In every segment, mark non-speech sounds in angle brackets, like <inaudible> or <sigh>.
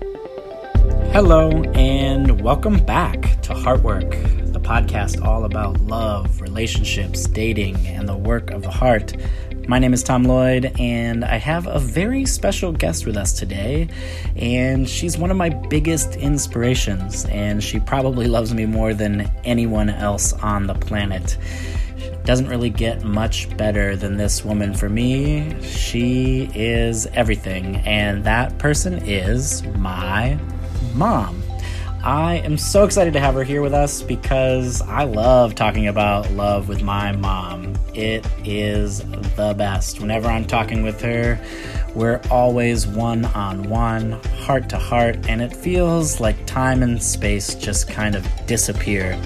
Hello, and welcome back to Heartwork, the podcast all about love, relationships, dating, and the work of the heart. My name is Tom Lloyd, and I have a very special guest with us today. And she's one of my biggest inspirations, and she probably loves me more than anyone else on the planet. Doesn't really get much better than this woman for me. She is everything, and that person is my mom. I am so excited to have her here with us because I love talking about love with my mom. It is the best. Whenever I'm talking with her, we're always one on one, heart to heart, and it feels like time and space just kind of disappear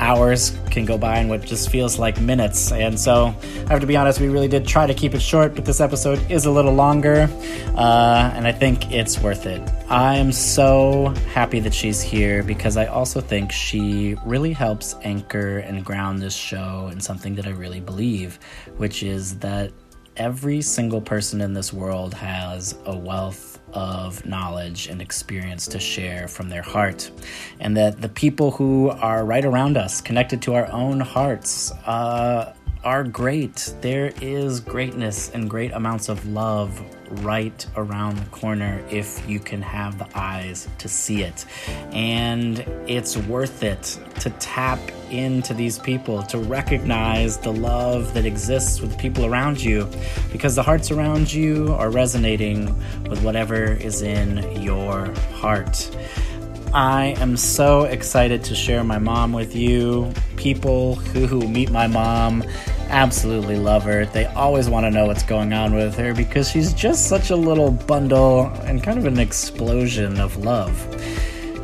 hours can go by in what just feels like minutes. And so I have to be honest, we really did try to keep it short, but this episode is a little longer, uh, and I think it's worth it. I am so happy that she's here because I also think she really helps anchor and ground this show in something that I really believe, which is that every single person in this world has a wealth of knowledge and experience to share from their heart. And that the people who are right around us, connected to our own hearts, uh, are great. There is greatness and great amounts of love right around the corner if you can have the eyes to see it. And it's worth it to tap into these people, to recognize the love that exists with people around you, because the hearts around you are resonating with whatever is in your heart. I am so excited to share my mom with you. People who meet my mom absolutely love her. They always want to know what's going on with her because she's just such a little bundle and kind of an explosion of love.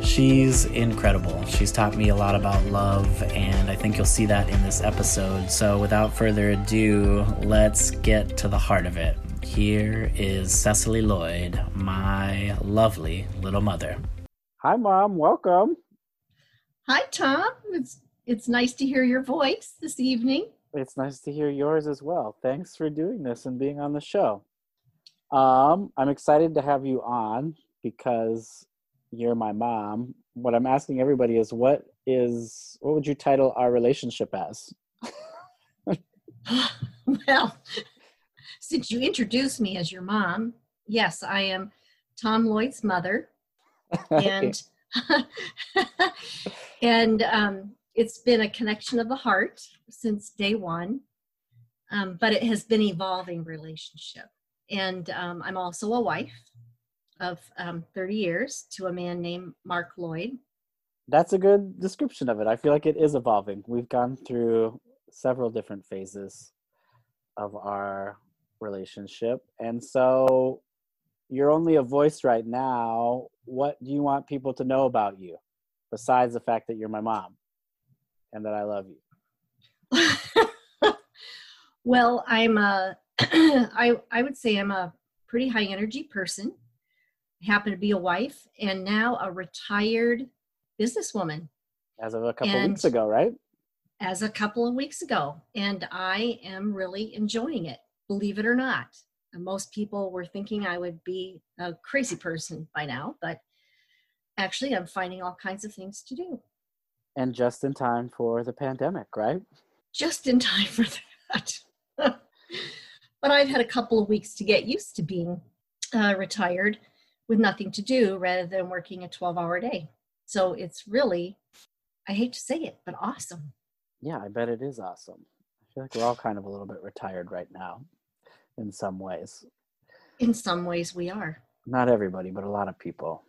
She's incredible. She's taught me a lot about love, and I think you'll see that in this episode. So, without further ado, let's get to the heart of it. Here is Cecily Lloyd, my lovely little mother. Hi, Mom. Welcome. Hi, Tom. It's it's nice to hear your voice this evening. It's nice to hear yours as well. Thanks for doing this and being on the show. Um, I'm excited to have you on because you're my mom. What I'm asking everybody is what is what would you title our relationship as? <laughs> well, since you introduced me as your mom, yes, I am Tom Lloyd's mother. And <laughs> and um, it's been a connection of the heart since day one, um, but it has been evolving relationship. And um, I'm also a wife of um, 30 years to a man named Mark Lloyd. That's a good description of it. I feel like it is evolving. We've gone through several different phases of our relationship. And so you're only a voice right now. What do you want people to know about you besides the fact that you're my mom? and that I love you? <laughs> well, I'm a <clears throat> I I would say I'm a pretty high energy person. I happen to be a wife and now a retired businesswoman. As of a couple and weeks ago, right? As a couple of weeks ago. And I am really enjoying it, believe it or not. Most people were thinking I would be a crazy person by now, but actually, I'm finding all kinds of things to do and just in time for the pandemic, right? Just in time for that. <laughs> but I've had a couple of weeks to get used to being uh, retired with nothing to do rather than working a 12 hour day. So it's really, I hate to say it, but awesome. Yeah, I bet it is awesome. I feel like we're all kind of a little bit retired right now in some ways. In some ways, we are. Not everybody, but a lot of people.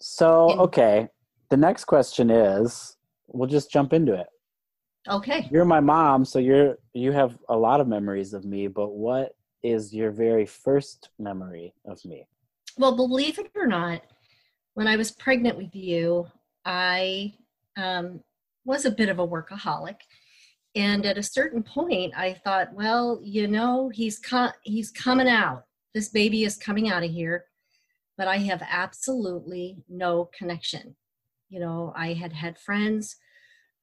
So, in- okay, the next question is we'll just jump into it. Okay. You're my mom, so you're you have a lot of memories of me, but what is your very first memory of me? Well, believe it or not, when I was pregnant with you, I um, was a bit of a workaholic. And at a certain point, I thought, well, you know, he's co- he's coming out. This baby is coming out of here, but I have absolutely no connection you know i had had friends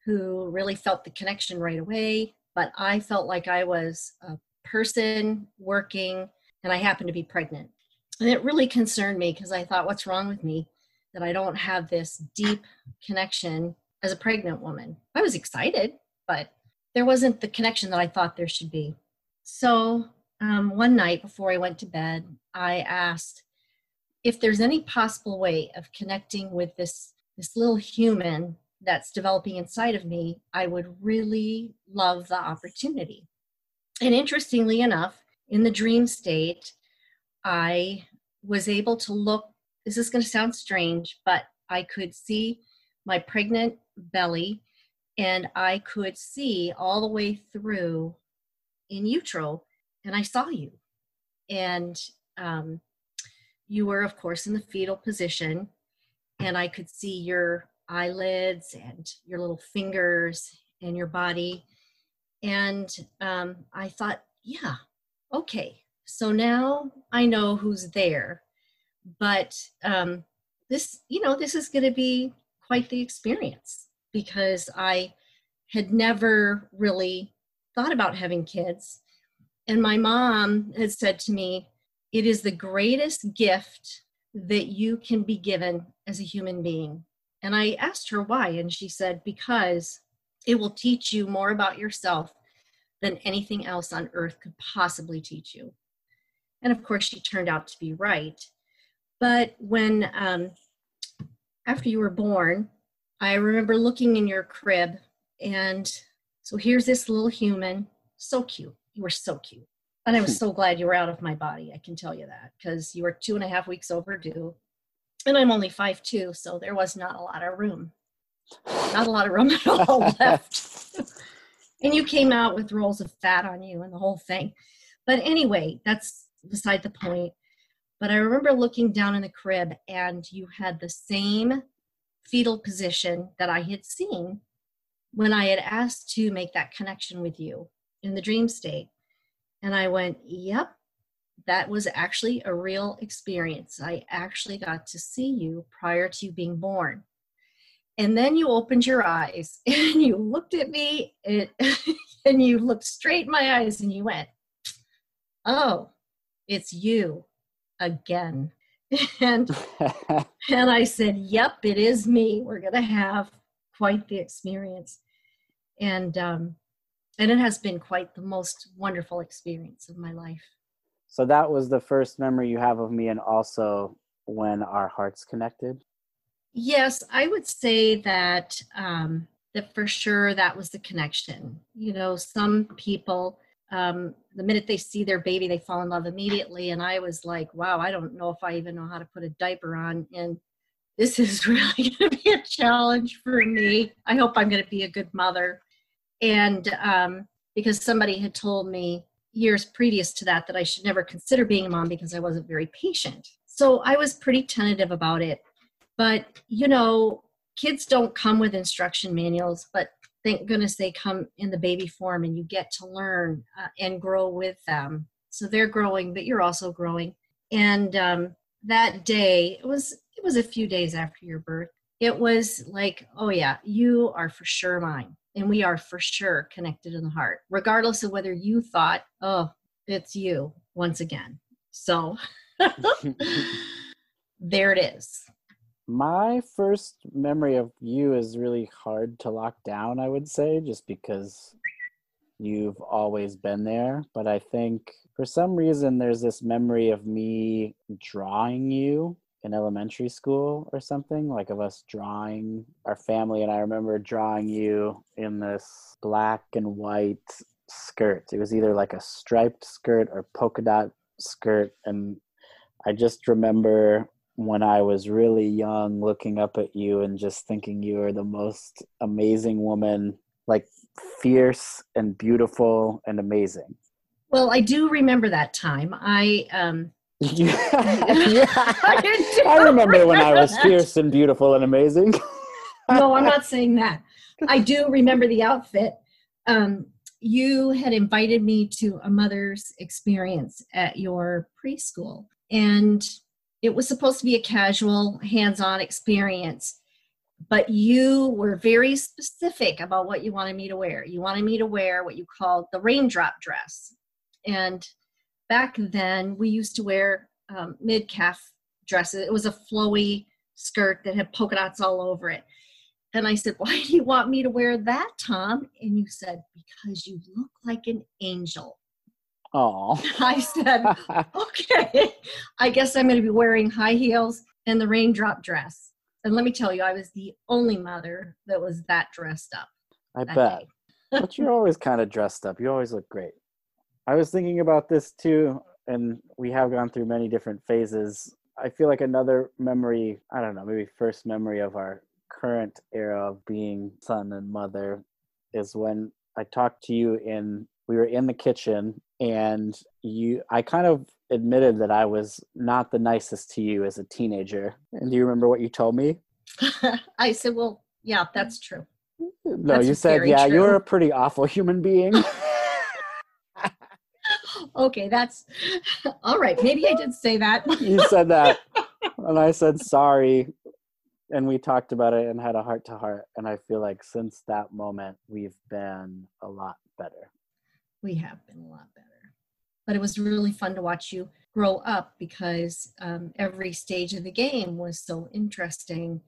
who really felt the connection right away but i felt like i was a person working and i happened to be pregnant And it really concerned me because I thought, what's wrong with me that I don't have this deep connection as a pregnant woman? I was excited, but there wasn't the connection that I thought there should be. So um, one night before I went to bed, I asked if there's any possible way of connecting with this this little human that's developing inside of me. I would really love the opportunity. And interestingly enough, in the dream state, I was able to look. This is going to sound strange, but I could see my pregnant belly and I could see all the way through in utero, and I saw you. And um, you were, of course, in the fetal position, and I could see your eyelids and your little fingers and your body. And um, I thought, yeah, okay, so now I know who's there. But um, this, you know, this is going to be quite the experience because I had never really thought about having kids. And my mom had said to me, It is the greatest gift that you can be given as a human being. And I asked her why, and she said, Because it will teach you more about yourself than anything else on earth could possibly teach you. And of course, she turned out to be right. But when, um, after you were born, I remember looking in your crib, and so here's this little human, so cute. You were so cute. And I was hmm. so glad you were out of my body, I can tell you that, because you were two and a half weeks overdue. And I'm only five two, so there was not a lot of room. Not a lot of room at <laughs> all left. and you came out with rolls of fat on you and the whole thing. But anyway, that's beside the point. But I remember looking down in the crib and you had the same fetal position that I had seen when I had asked to make that connection with you in the dream state. And I went, yep, that was actually a real experience. I actually got to see you prior to you being born. And then you opened your eyes <laughs> and you looked at me and, <laughs> and you looked straight in my eyes and you went, oh, it's you again. <laughs> and <laughs> and I said, "Yep, it is me. We're going to have quite the experience." And um and it has been quite the most wonderful experience of my life. So that was the first memory you have of me and also when our hearts connected? Yes, I would say that um that for sure that was the connection. You know, some people um, the minute they see their baby, they fall in love immediately. And I was like, wow, I don't know if I even know how to put a diaper on. And this <laughs> is really going to be a challenge for me. I hope I'm going to be a good mother. And um, because somebody had told me years previous to that that I should never consider being a mom because I wasn't very patient. So I was pretty tentative about it. But, you know, kids don't come with instruction manuals, but thank goodness they come in the baby form and you get to learn uh, and grow with them. So they're growing but you're also growing. And um, that day it was it was a few days after your birth it was like oh yeah you are for sure mine and we are for sure connected in the heart regardless of whether you thought oh it's you once again. So <laughs> <laughs> there it is my first memory of you is really hard to lock down, I would say, just because you've always been there. But I think for some reason there's this memory of me drawing you in elementary school or something, like of us drawing our family. And I remember drawing you in this black and white skirt. It was either like a striped skirt or polka dot skirt. And I just remember when I was really young, looking up at you and just thinking you were the most amazing woman, like fierce and beautiful and amazing. Well, I do remember that time. I um yeah, <laughs> <laughs> I, I, remember, remember when I was that. fierce and beautiful and amazing. no, I'm not <laughs> saying that. I do remember the outfit. Um, you had invited me to a mother's experience at your preschool, and it was supposed to be a casual, hands on experience, but you were very specific about what you wanted me to wear. You wanted me to wear what you called the raindrop dress. And back then, we used to wear um, mid calf dresses, It was a flowy skirt that had polka dots all over it. And I said, Why do you want me to wear that, Tom? And you said, Because you look like an angel. Oh. <laughs> I said, Okay, I guess I'm going to be wearing high heels and the raindrop dress. And let me tell you, I was the only mother that was that dressed up. I bet. but you're always <laughs> kind of dressed up. You always look great. I was thinking about this too, and we have gone through many different phases. I feel like another memory, I don't know, maybe first memory of our current era of being son and mother is when I talked to you in we were in the kitchen and you I kind of admitted that I was not the nicest to you as a teenager. And do you remember what you told me? <laughs> I said, "Well, yeah, that's true." No, that's you said, "Yeah, true. you're a pretty awful human being." <laughs> okay, that's <laughs> all right. Maybe I did say that. you said that. And I said, "Sorry." and we talked about it and had a heart to heart and i feel like since that moment we've been a lot better we have been a lot better but it was really fun to watch you grow up because um, every stage of the game was so interesting.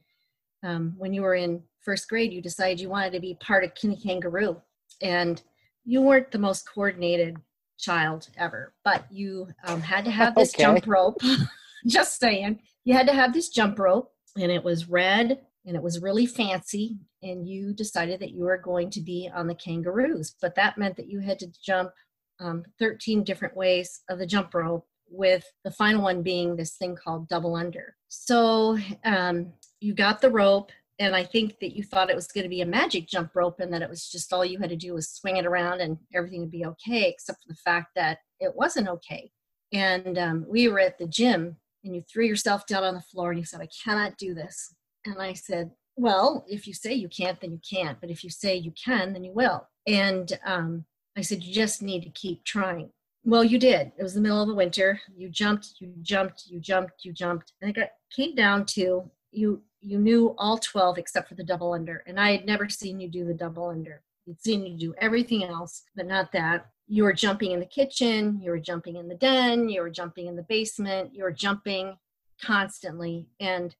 Um, when you were in first grade you decided you wanted to be part of Kinney Kangaroo and you weren't the most coordinated child ever but you um, had to have this okay. jump rope. <laughs> Just saying. You had to have this jump rope and it was red and it was really fancy and you decided that you were going to be on the kangaroos but that meant that you had to jump um, 13 different ways of the jump rope with the final one being this thing called double under so um, you got the rope and i think that you thought it was going to be a magic jump rope and that it was just all you had to do was swing it around and everything would be okay except for the fact that it wasn't okay and um, we were at the gym and you threw yourself down on the floor and you said, I cannot do this. And I said, Well, if you say you can't, then you can't. But if you say you can, then you will. And um, I said, You just need to keep trying. Well, you did. It was the middle of the winter. You jumped, you jumped, you jumped, you jumped. And it came down to you you knew all 12 except for the double under. And I had never seen you do the double under. You'd seen you do everything else, but not that you were jumping in the kitchen, you were jumping in the den, you were jumping in the basement, you were jumping constantly. And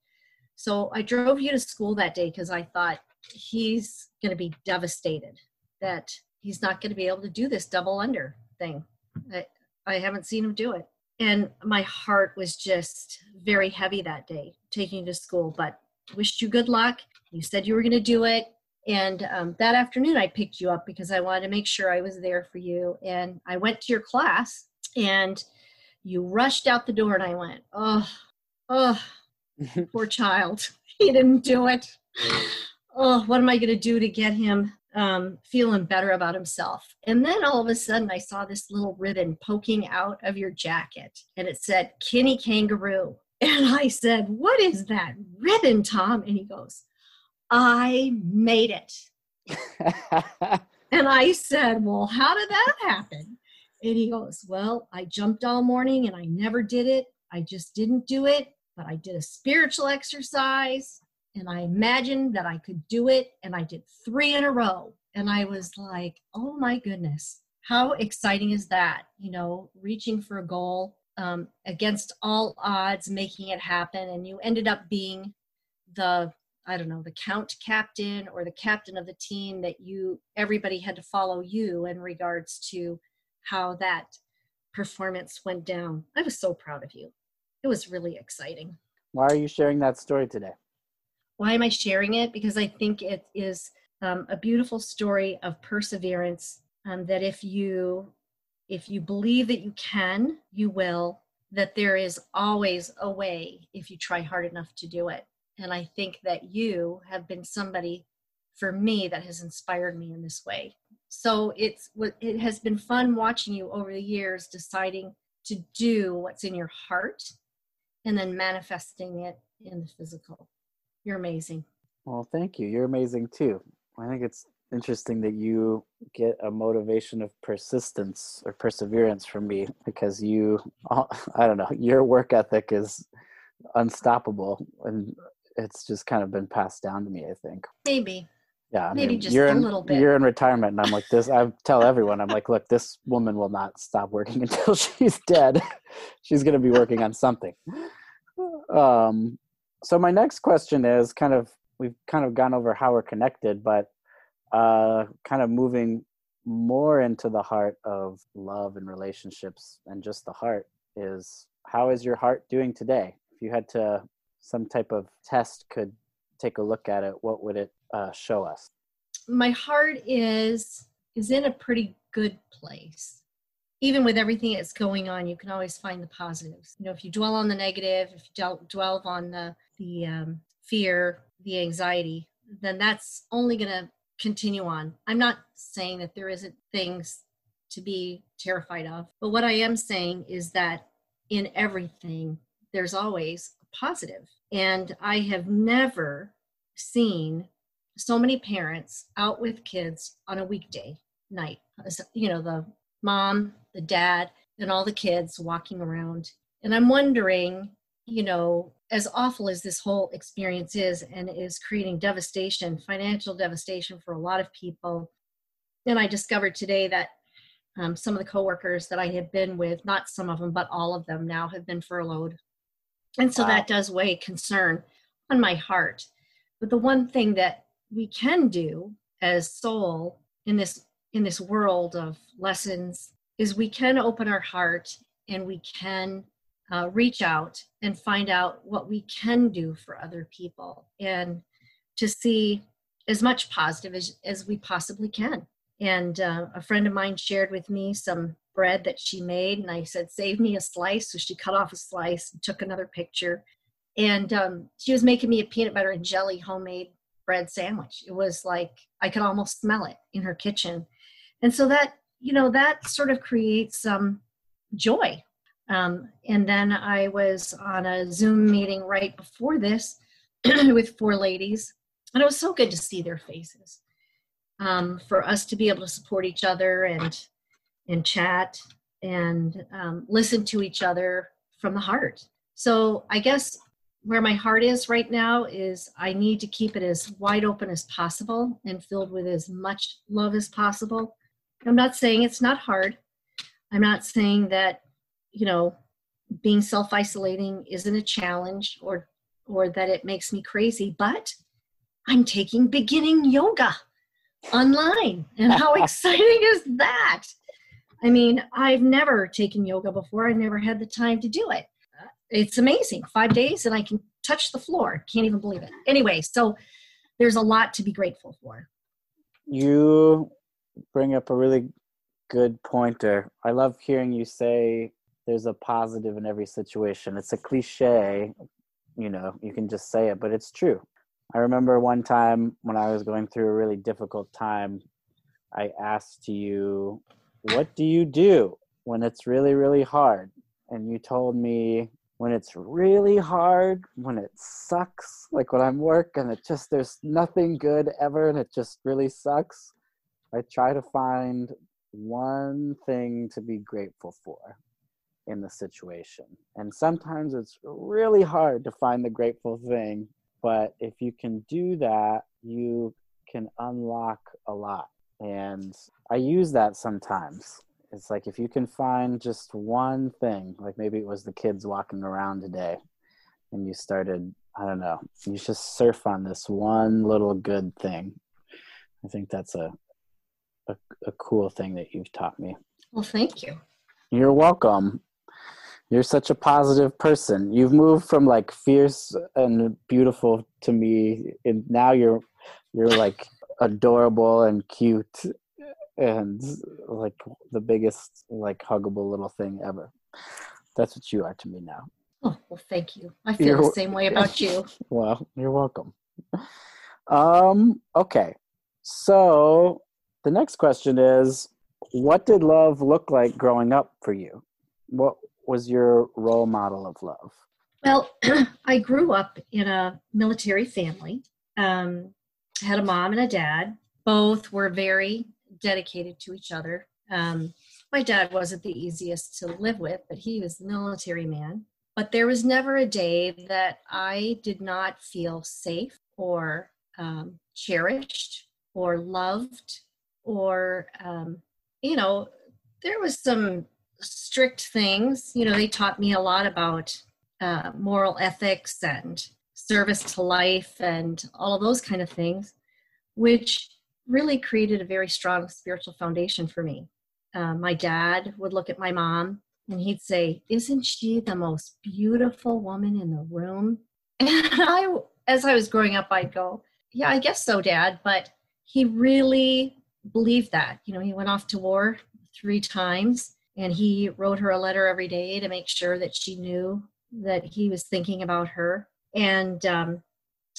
so I drove you to school that day because I thought he's going to be devastated that he's not going to be able to do this double under thing. I, I haven't seen him do it. And my heart was just very heavy that day taking you to school, but wished you good luck. You said you were going to do it. And um, that afternoon, I picked you up because I wanted to make sure I was there for you. And I went to your class, and you rushed out the door, and I went, oh, oh, <laughs> poor child. He didn't do it. Oh, what am I going to do to get him um, feeling better about himself? And then all of a sudden, I saw this little ribbon poking out of your jacket, and it said Kenny Kangaroo. <laughs> And I said, What is that ribbon, Tom? And he goes, I made it. <laughs> and I said, Well, how did that happen? And he goes, Well, I jumped all morning and I never did it. I just didn't do it, but I did a spiritual exercise and I imagined that I could do it. And I did three in a row. And I was like, Oh my goodness, how exciting is that? You know, reaching for a goal um, against all odds, making it happen. And you ended up being the I don't know, the count captain or the captain of the team that you, everybody had to follow you in regards to how that performance went down. I was so proud of you. It was really exciting. Why are you sharing that story today? Why am I sharing it? Because I think it is um, a beautiful story of perseverance. Um, that if you if you believe that you can, you will. That there is always a way if you try hard enough to do it. And I think that you have been somebody for me that has inspired me in this way. So it's it has been fun watching you over the years deciding to do what's in your heart and then manifesting it in the physical. You're amazing. Well, thank you. You're amazing too. I think it's interesting that you get a motivation of persistence or perseverance from me because you <laughs> I don't know, your work ethic is unstoppable and it's just kind of been passed down to me i think maybe Yeah, I maybe mean, just you're a in, little bit. You're in retirement, and I'm like this. I tell everyone, I'm like, look, this woman will not stop working <laughs> until she's dead. she's going to be working on something. Um, so my next question is kind of we've kind of gone over how we're connected, but uh, kind of moving more into the heart of love and relationships and just the heart is how is your heart doing today? If you had to some type of test could take a look at it, what would it uh, show us? My heart is is in a pretty good place. Even with everything that's going on, you can always find the positives. You know, if you dwell on the negative, if you dwell on the the um, fear, the anxiety, then that's only going to continue on. I'm not saying that there isn't things to be terrified of, but what I am saying is that in everything, there's always a positive. And I have never seen so many parents out with kids on a weekday night. You know, the mom, the dad, and all the kids walking around. And I'm wondering, you know, as awful as this whole experience is and is creating devastation, financial devastation for a lot of people. And I discovered today that um, some of the coworkers that I had been with, not some of them, but all of them now have been furloughed. And so wow. that does weigh concern on my heart. But the one thing that we can do as soul in this in this world of lessons is we can open our heart and we can uh, reach out and find out what we can do for other people and to see as much positive as, as we possibly can. And uh, a friend of mine shared with me some bread that she made, and I said, Save me a slice. So she cut off a slice and took another picture. And um, she was making me a peanut butter and jelly homemade bread sandwich. It was like I could almost smell it in her kitchen. And so that, you know, that sort of creates some joy um, and then I was on a Zoom meeting right before this <clears throat> with four ladies, and it was so good to see their faces. Um, for us to be able to support each other and and chat and um, listen to each other from the heart. So I guess where my heart is right now is I need to keep it as wide open as possible and filled with as much love as possible. I'm not saying it's not hard. I'm not saying that you know being self-isolating isn't a challenge or or that it makes me crazy but i'm taking beginning yoga online. And how <laughs> exciting is that? I mean i've never taken yoga before. I never had the time to do it. It's amazing. Five days and i can touch the floor. Can't even believe it. Anyway so there's a lot to be grateful for. You bring up a really good pointer i love hearing you say there's a positive in every situation. It's a cliche, you know, you can just say it, but it's true. I remember one time when I was going through a really difficult time, I asked you, What do you do when it's really, really hard? And you told me, When it's really hard, when it sucks, like when I'm working, it just, there's nothing good ever and it just really sucks. I try to find one thing to be grateful for in the situation. And sometimes it's really hard to find the grateful thing, but if you can do that, you can unlock a lot. And I use that sometimes. It's like if you can find just one thing, like maybe it was the kids walking around today, and you started, I don't know, you just surf on this one little good thing. I think that's a, a, a cool thing that you've taught me. Well, thank you. You're welcome you're such a positive person. You've moved from like fierce and beautiful to me, and now you're you're like adorable and cute and like the biggest like huggable little thing ever. That's what you are to me now. Oh well, thank you. I feel you're, the same way about you. <laughs> well, you're welcome. Um. Okay. So the next question is, what did love look like growing up for you? What was your role model of love? Well, <clears throat> I grew up in a military family. Um, had a mom and a dad. Both were very dedicated to each other. Um, my dad wasn't the easiest to live with, but he was a military man. But there was never a day that I did not feel safe or um, cherished or loved or um, you know there was some strict things. You know they taught me a lot about uh, moral ethics and service to life and all of those kind of things which really created a very strong spiritual foundation for me. Uh, my dad would look at my mom and he'd say isn't she the most beautiful woman in the room? <laughs> And i as i was growing up i'd go yeah i guess so dad but he really believed that. You know, he went off to war three times and he wrote her a letter every day to make sure that she knew that he was thinking about her. And um,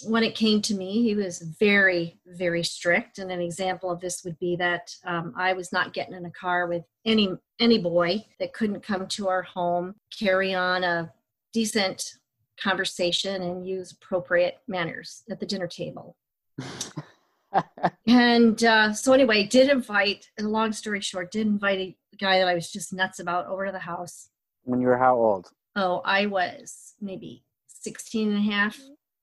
when it came to me, he was very, very strict. And an example of this would be that um, I was not getting in a car with any any boy that couldn't come to our home, carry on a decent conversation, and use appropriate manners at the dinner table. <laughs> and uh, so anyway, did invite, and long story short, did invite a guy that I was just nuts about over to the house. When you were how old? Oh, I was maybe 16 and a half.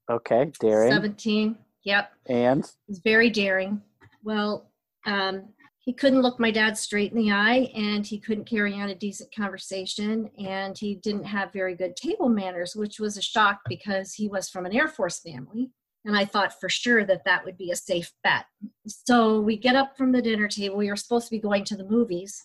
Okay, daring. 17, yep. And? was very daring. Well, um, he couldn't look my dad straight in the eye and he couldn't carry on a decent conversation and he didn't have very good table manners which was a shock because he was from an air force family and I thought for sure that that would be a safe bet. So we get up from the dinner table. We were supposed to be going to the movies,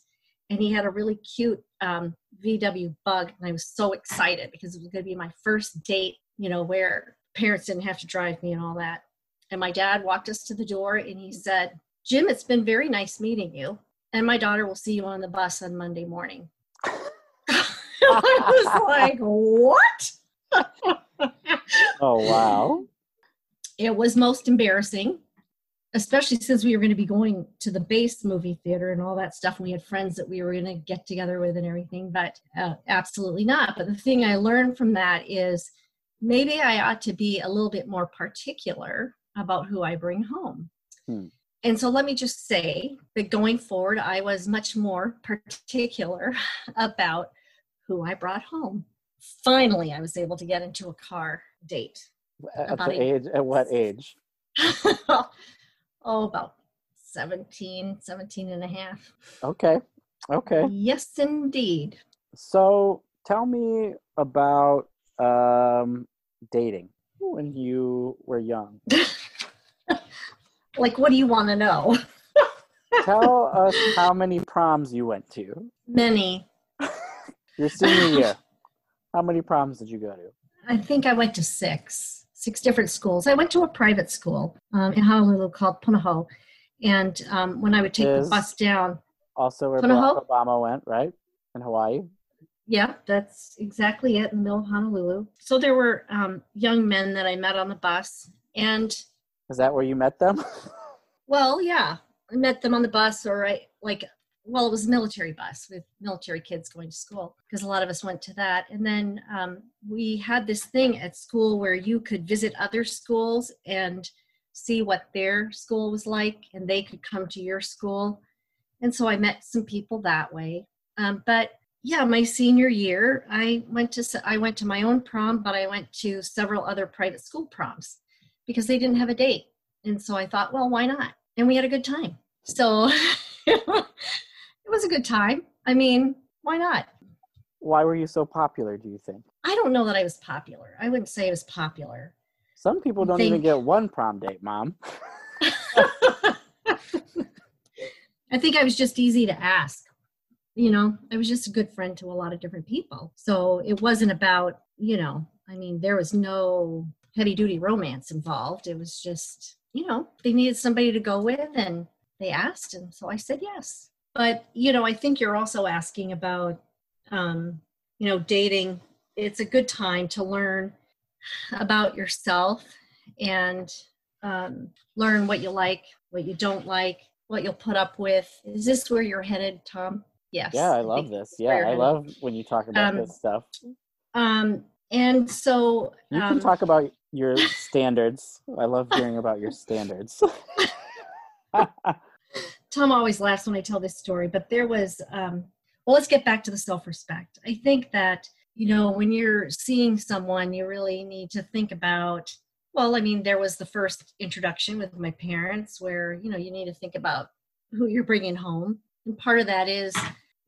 and he had a really cute um, VW bug. And I was so excited because it was going to be my first date, you know, where parents didn't have to drive me and all that. And my dad walked us to the door and he said, Jim, it's been very nice meeting you. And my daughter will see you on the bus on Monday morning. <laughs> I was like, what? <laughs> oh, wow it was most embarrassing especially since we were going to be going to the base movie theater and all that stuff. And We had friends that we were going to get together with and everything, but uh, absolutely not. But the thing I learned from that is maybe I ought to be a little bit more particular about who I bring home. Hmm. And so let me just say that going forward, I was much more particular <laughs> about who I brought home. Finally, I was able to get into a car date at the age at what <laughs> age? Oh about 17 17 and a half. Okay okay. Yes indeed. So tell me about um dating when you were young. <laughs> Like what do you want to know? <laughs> Tell us how many proms you went to. Many. Your senior year. How many proms did you go to? I think i went to six six different schools. I went to a private school um, in Honolulu called Punahou. And um, when I would take Is the bus down, also where Punahou? Barack Obama went, right? In Hawaii. Yeah, that's exactly it in the middle of Honolulu. So there were um, young men that I met on the bus. And is that where you met them? <laughs> well, yeah. I met them on the bus or I like well, it was a military bus with military kids going to school because a lot of us went to that. And then um, we had this thing at school where you could visit other schools and see what their school was like, and they could come to your school. And so I met some people that way. Um, but yeah, my senior year, I went to I went to my own prom, but I went to several other private school proms because they didn't have a date. And so I thought, well, why not? And we had a good time. So <laughs> it was a good time. I mean, why not? Why were you so popular, do you think? I don't know that I was popular. I wouldn't say I was popular. Some people don't think... even get one prom date, mom. <laughs> I think I was just easy to ask. You know, I was just a good friend to a lot of different people. So it wasn't about, you know, I mean, there was no heavy duty romance involved. It was just, you know, they needed somebody to go with and they asked. And so I said yes but you know i think you're also asking about um, you know dating. It's a good time to learn about yourself and um, learn what you like what you don't like what you'll put up with. Is this where you're headed tom? Yes. Yeah i, I love this. Yeah i headed. love when you talk about um, this stuff. um and so you can um, talk about your <laughs> standards. I love hearing about your standards <laughs> <laughs> Tom always laughs when I tell this story, but there was, um, well, let's get back to the self respect. I think that, you know, when you're seeing someone, you really need to think about well, I mean, there was the first introduction with my parents where, you know, you need to think about who you're bringing home. And part of that is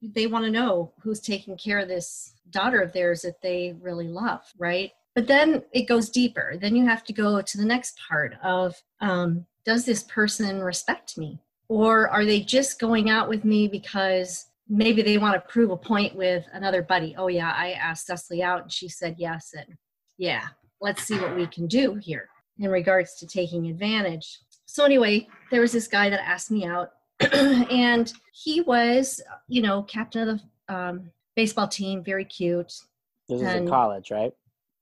they want to know who's taking care of this daughter of theirs that they really love, right? But then it goes deeper. Then you have to go to the next part of um, does this person respect me? Or are they just going out with me because maybe they want to prove a point with another buddy? Oh, yeah, I asked Cecily out and she said yes. And yeah, let's see what we can do here in regards to taking advantage. So, anyway, there was this guy that asked me out, <clears throat> and he was, you know, captain of the um, baseball team, very cute. This is in college, right?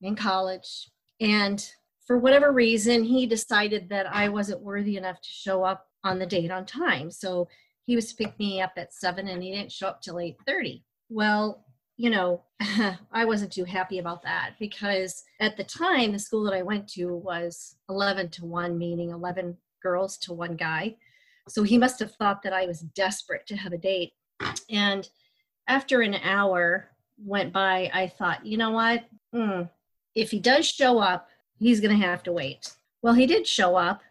In college. And for whatever reason, he decided that I wasn't worthy enough to show up on the date on time. So he was to pick me up at seven and he didn't show up till 8.30. Well, you know, <laughs> I wasn't too happy about that because at the time, the school that I went to was 11 to 1, meaning 11 girls to one guy. So he must have thought that I was desperate to have a date. And after an hour went by, I thought, you know what? Hmm, if he does show up, he's going to have to wait. Well, he did show up,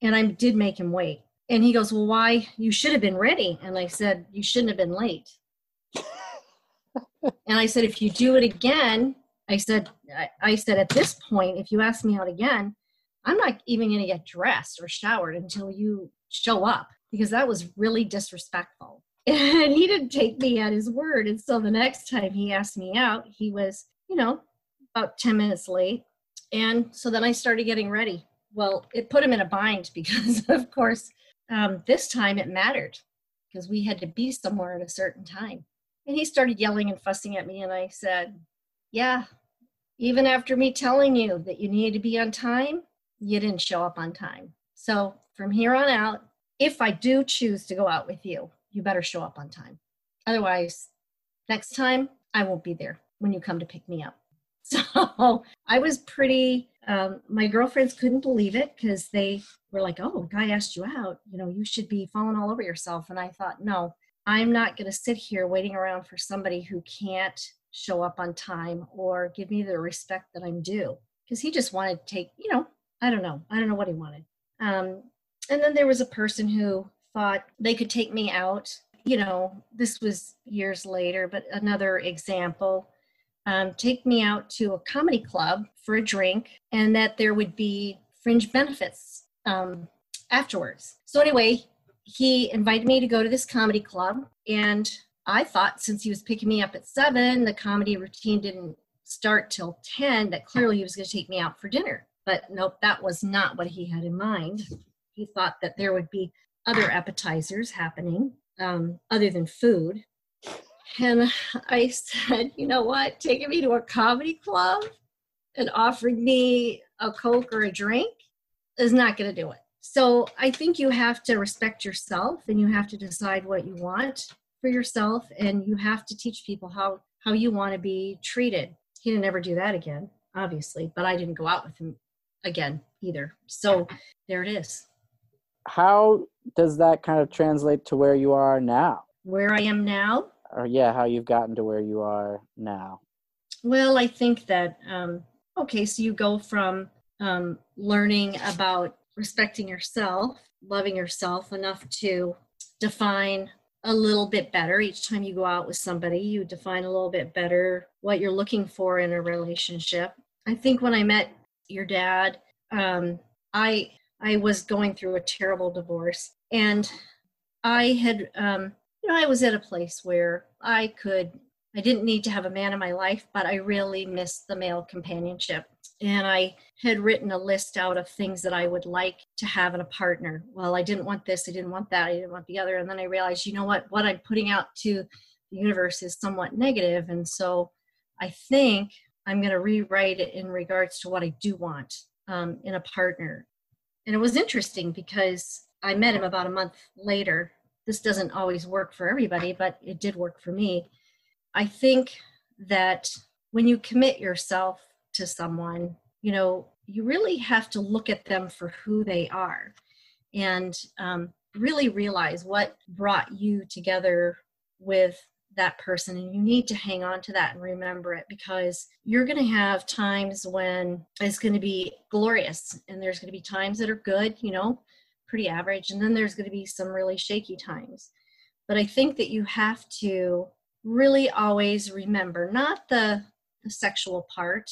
and I did make him wait. And he goes, Well, why? You should have been ready. And I said, You shouldn't have been late <laughs> and I said, if you do it again, I said, I, I said, at this point, if you ask me out again, I'm not even going to get dressed or showered until you show up because that was really disrespectful. <laughs> And he didn't take me at his word. And so the next time he asked me out, he was, you know, about 10 minutes late. And so then I started getting ready. Well, it put him in a bind <laughs> because, of course, um, this time it mattered because we had to be somewhere at a certain time. And he started yelling and fussing at me, and I said, Yeah, even after me telling you that you needed to be on time, you didn't show up on time. So from here on out, if I do choose to go out with you, you better show up on time. Otherwise, next time I won't be there when you come to pick me up. <laughs> So I was pretty, um, my girlfriends couldn't believe it because they were like, oh, guy asked you out. You know, you should be falling all over yourself. And I thought, no, I'm not going to sit here waiting around for somebody who can't show up on time or give me the respect that I'm due. Because he just wanted to take, you know, I don't know. I don't know what he wanted. Um, and then there was a person who thought they could take me out. You know, this was years later, but another example. Um, take me out to a comedy club for a drink, and that there would be fringe benefits um, afterwards. So, anyway, he invited me to go to this comedy club and i thought since he was picking me up at seven the comedy routine didn't start till 10 that clearly he was going to take me out for dinner. But nope that was not what he had in mind. He thought that there would be other appetizers happening um, other than food and i said you know what taking me to a comedy club and offering me a coke or a drink is not going to do it so I think you have to respect yourself and you have to decide what you want for yourself and you have to teach people how how you want to be treated. He didn't ever do that again, obviously, but I didn't go out with him again either. So there it is. How does that kind of translate to where you are now? Where I am now? Or yeah, how you've gotten to where you are now. Well, I think that um, okay, so you go from um, learning about respecting yourself, loving yourself enough to define a little bit better each time you go out with somebody. You define a little bit better what you're looking for in a relationship. I think when I met your dad, um, I I was going through a terrible divorce, and I had um, know I was at a place where I could I didn't need to have a man in my life, but I really missed the male companionship and I had written a list out of things that I would like to have in a partner. Well, I didn't want this, I didn't want that, I didn't want the other. And then I realized, you know what, what I'm putting out to the universe is somewhat negative. And so I think I'm going to rewrite it in regards to what I do want um, in a partner. And it was interesting because I met him about a month later. This doesn't always work for everybody, but it did work for me. I think that when you commit yourself to someone, you know, you really have to look at them for who they are and um, really realize what brought you together with that person and you need to hang on to that and remember it because you're going to have times when it's going to be glorious and there's going to be times that are good you know pretty average and then there's going to be some really shaky times. But i think that you have to really always remember not the, the sexual part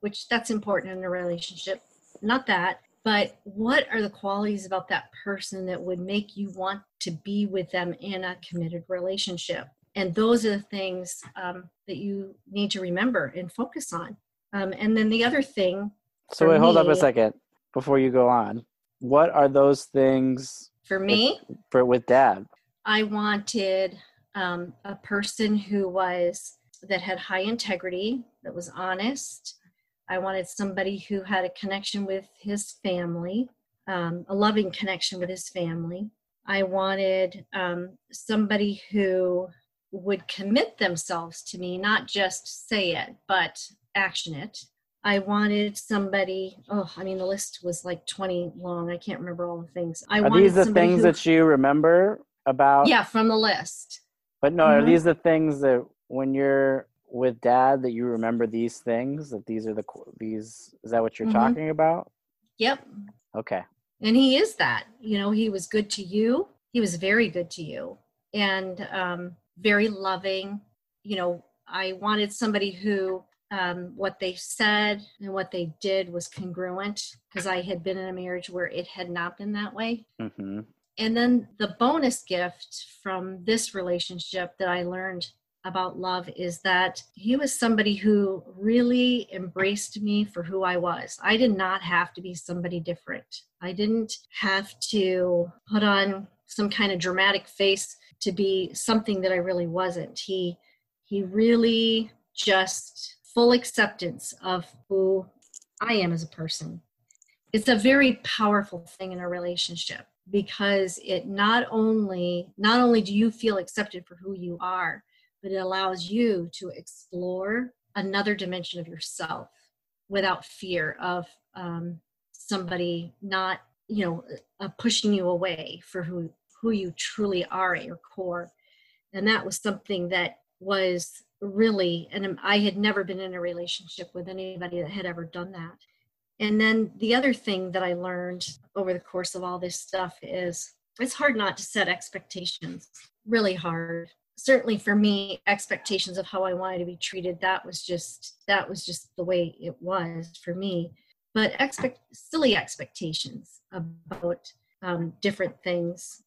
which that's important in a relationship not that but what are the qualities about that person that would make you want to be with them in a committed relationship? And those are the things um, that you need to remember and focus on. Um, and then the other thing so wait hold up a second before you go on what are those things for me with, for with dad i wanted um, a person who was that had high integrity that was honest I wanted somebody who had a connection with his family, um, a loving connection with his family. I wanted um, somebody who would commit themselves to me, not just say it, but action it. I wanted somebody, oh, I mean, the list was like 20 long. I can't remember all the things. I are these the things who, that you remember about? Yeah, from the list. But no, mm-hmm. are these the things that when you're with dad that you remember these things that these are the these is that what you're mm-hmm. talking about yep okay and he is that you know he was good to you he was very good to you and um, very loving you know i wanted somebody who um, what they said and what they did was congruent because i had been in a marriage where it had not been that way mm-hmm. and then the bonus gift from this relationship that i learned about love is that he was somebody who really embraced me for who I was. I did not have to be somebody different. I didn't have to put on some kind of dramatic face to be something that I really wasn't. He he really just full acceptance of who I am as a person. It's a very powerful thing in a relationship because it not only not only do you feel accepted for who you are, but it allows you to explore another dimension of yourself without fear of um, somebody not you know uh, pushing you away for who who you truly are at your core and that was something that was really and i had never been in a relationship with anybody that had ever done that. And then the other thing that i learned over the course of all this stuff is it's hard not to set expectations really hard. Certainly for me expectations of how i wanted to be treated that was just that was just the way it was for me. But expect silly expectations about um, different things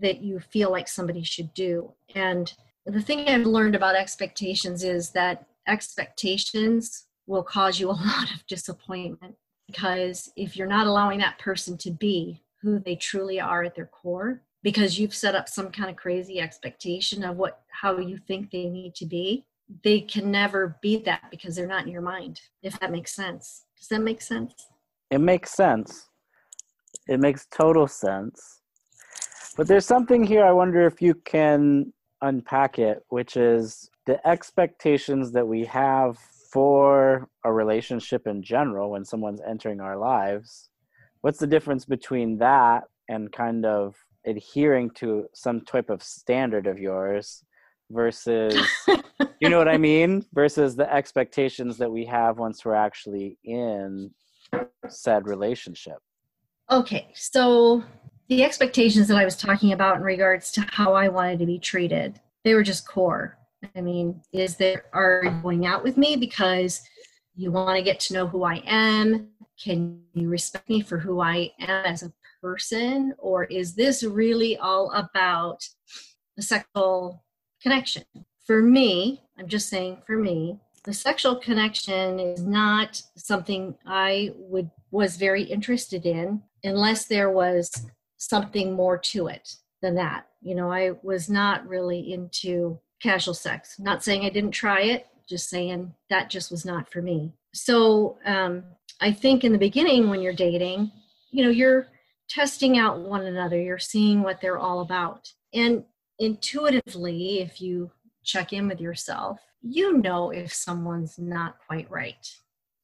that you feel like somebody should do. And the thing i've learned about expectations is that expectations will cause you a <laughs> lot of disappointment because if you're not allowing that person to be who they truly are at their core because you've set up some kind of crazy expectation of what how you think they need to be they can never be that because they're not in your mind if that makes sense. Does that make sense? It makes sense. It makes total sense. But there's something here i wonder if you can unpack it which is the expectations that we have for a relationship in general when someone's entering our lives. What's the difference between that and kind of adhering to some type of standard of yours versus <laughs> you know what i mean? Versus the expectations that we have once we're actually in said relationship. Okay so the expectations that i was talking about in regards to how i wanted to be treated they were just core. I mean is there are you going out with me because you want to get to know who i am? Can you respect me for who i am as a person, or is this really all about the sexual connection? For me, I'm just saying for me, the sexual connection is not something I would was very interested in unless there was something more to it than that. You know, I was not really into casual sex. Not saying I didn't try it, just saying that just was not for me. So um, I think in the beginning when you're dating, you know, you're testing out one another, you're seeing what they're all about. And intuitively, if you check in with yourself, you know if someone's not quite right.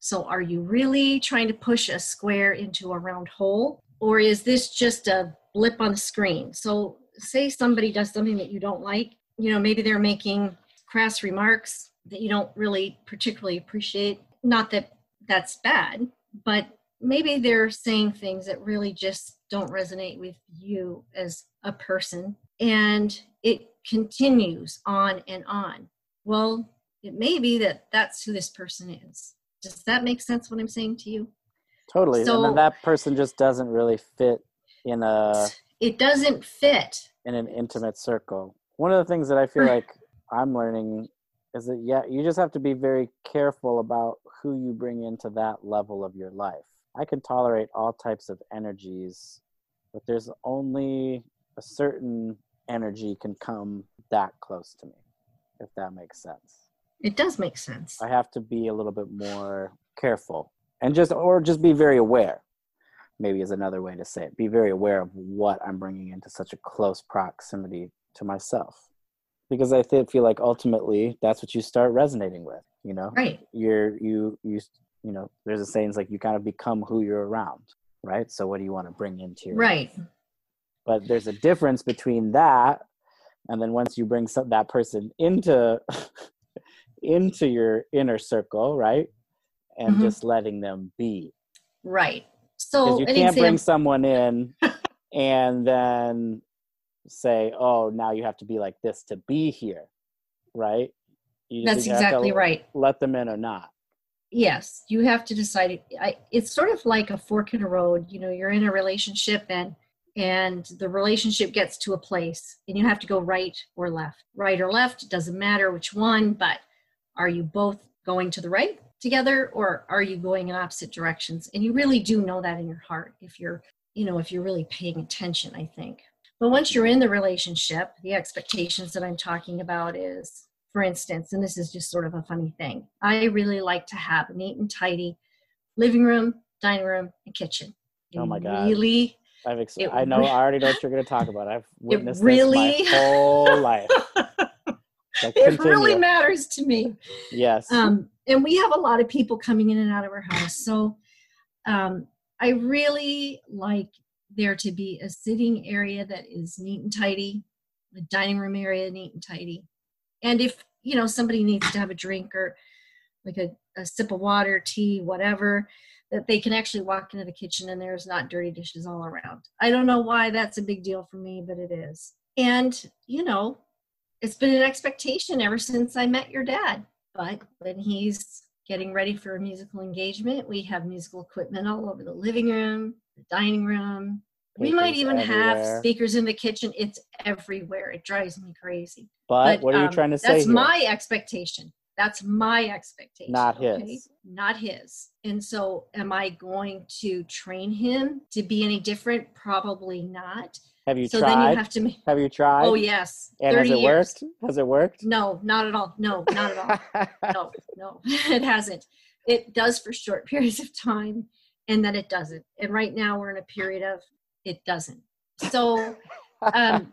So, are you really trying to push a square into a round hole? Or is this just a blip on the screen? So, say somebody does something that you don't like, you know, maybe they're making crass remarks that you don't really particularly appreciate. Not that that's bad, but maybe they're saying things that really just don't resonate with you as a person. And it continues on and on. Well, it may be that that's who this person is. Does that make sense what I'm saying to you? Totally. So, and then that person just doesn't really fit in a it doesn't fit in an intimate circle. One of the things that I feel like I'm learning is that yeah, you just have to be very careful about who you bring into that level of your life. I can tolerate all types of energies, but there's only a certain energy can come that close to me, if that makes sense. It does make sense. I have to be a little bit more careful and just, or just be very aware, maybe is another way to say it. Be very aware of what I'm bringing into such a close proximity to myself. Because I feel like ultimately that's what you start resonating with, you know? Right. You're, you, you, you know, there's a saying, it's like you kind of become who you're around, right? So what do you want to bring into your Right. Life? But there's a difference between that and then once you bring some, that person into <laughs> into your inner circle, right? And mm-hmm. just letting them be. Right. So you can't bring someone in <laughs> and then say, "Oh, now you have to be like this to be here," right? You That's exactly right. Let them in or not. Yes, you have to decide. I, it's sort of like a fork in a road. You know, you're in a relationship and and the relationship gets to a place and you have to go right or left. Right or left, doesn't matter which one, but are you both going to the right together or are you going in opposite directions? And you really do know that in your heart if you're, you know, if you're really paying attention, I think. But once you're in the relationship, the expectations that I'm talking about is, for instance, and this is just sort of a funny thing, I really like to have a neat and tidy living room, dining room, and kitchen. Oh my God. Really I've ex- it, I know I already know what you're going to talk about. I've <laughs> witnessed really, this my whole life. <laughs> it really matters to me. Yes. Um, and we have a lot of people coming in and out of our house, so um, I really like there to be a sitting area that is neat and tidy, the dining room area neat and tidy, and if you know somebody needs to have a drink or like a, a sip of water, tea, whatever that they can actually walk into the kitchen and there's not dirty dishes all around. I don't know why that's a big deal for me, but it is. And, you know, it's been an expectation ever since I met your dad. But when he's getting ready for a musical engagement, we have musical equipment all over the living room, the dining room. we might even everywhere. have speakers in the kitchen. It's everywhere. It drives me crazy. But, but what are you um, trying to say? That's here? my expectation. That's my expectation. Not his. Okay? Not his. And so, am I going to train him to be any different? Probably not. Have you so tried? Then you have to. Have you tried? Oh yes. And has it years. worked? Has it worked? No, not at all. No, not at all. <laughs> no, no, <laughs> it hasn't. It does for short <laughs> periods of time, and then it doesn't. And right now we're in a period of it doesn't. So. um,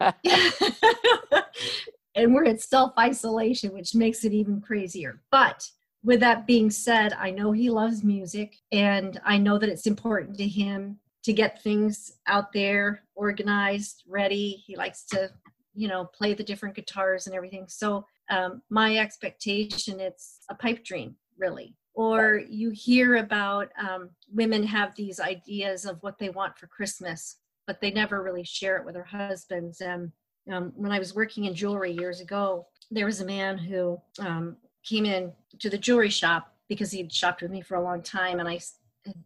and we're in self isolation, which makes it even crazier. But with that being said, I know he loves music and I know that it's important to him to get things out there organized, ready. He likes to, you know, play the different guitars and everything. So, um, my expectation it's a pipe dream, really. Or you hear about um, women have these ideas of what they want for Christmas, but they never really share it with their husbands. And um, when I was working in jewelry years ago, there was a man who um, came in to the jewelry shop because he'd shopped with me for a long time. And I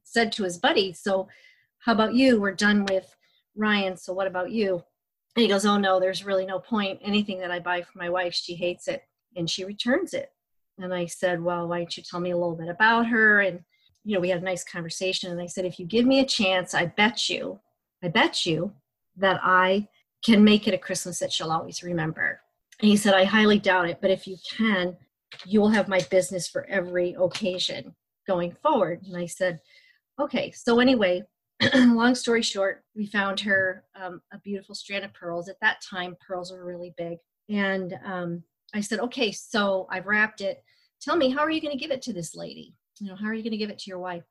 said to his buddy, So, how about you? We're done with Ryan. So, what about you? And he goes, Oh, no, there's really no point. Anything that I buy for my wife, she hates it and she returns it. And I said, Well, why don't you tell me a little bit about her? And, you know, we had a nice conversation. And I said, If you give me a chance, I bet you, I bet you that I can make it a Christmas that she'll always remember. And he said, I highly doubt it, but if you can, you will have my business for every occasion going forward. And I said, okay. So, anyway, <clears throat> long story short, we found her um, a beautiful strand of pearls. At that time, pearls were really big. And um, I said, okay, so I've wrapped it. Tell me, how are you going to give it to this lady? You know, how are you going to give it to your wife?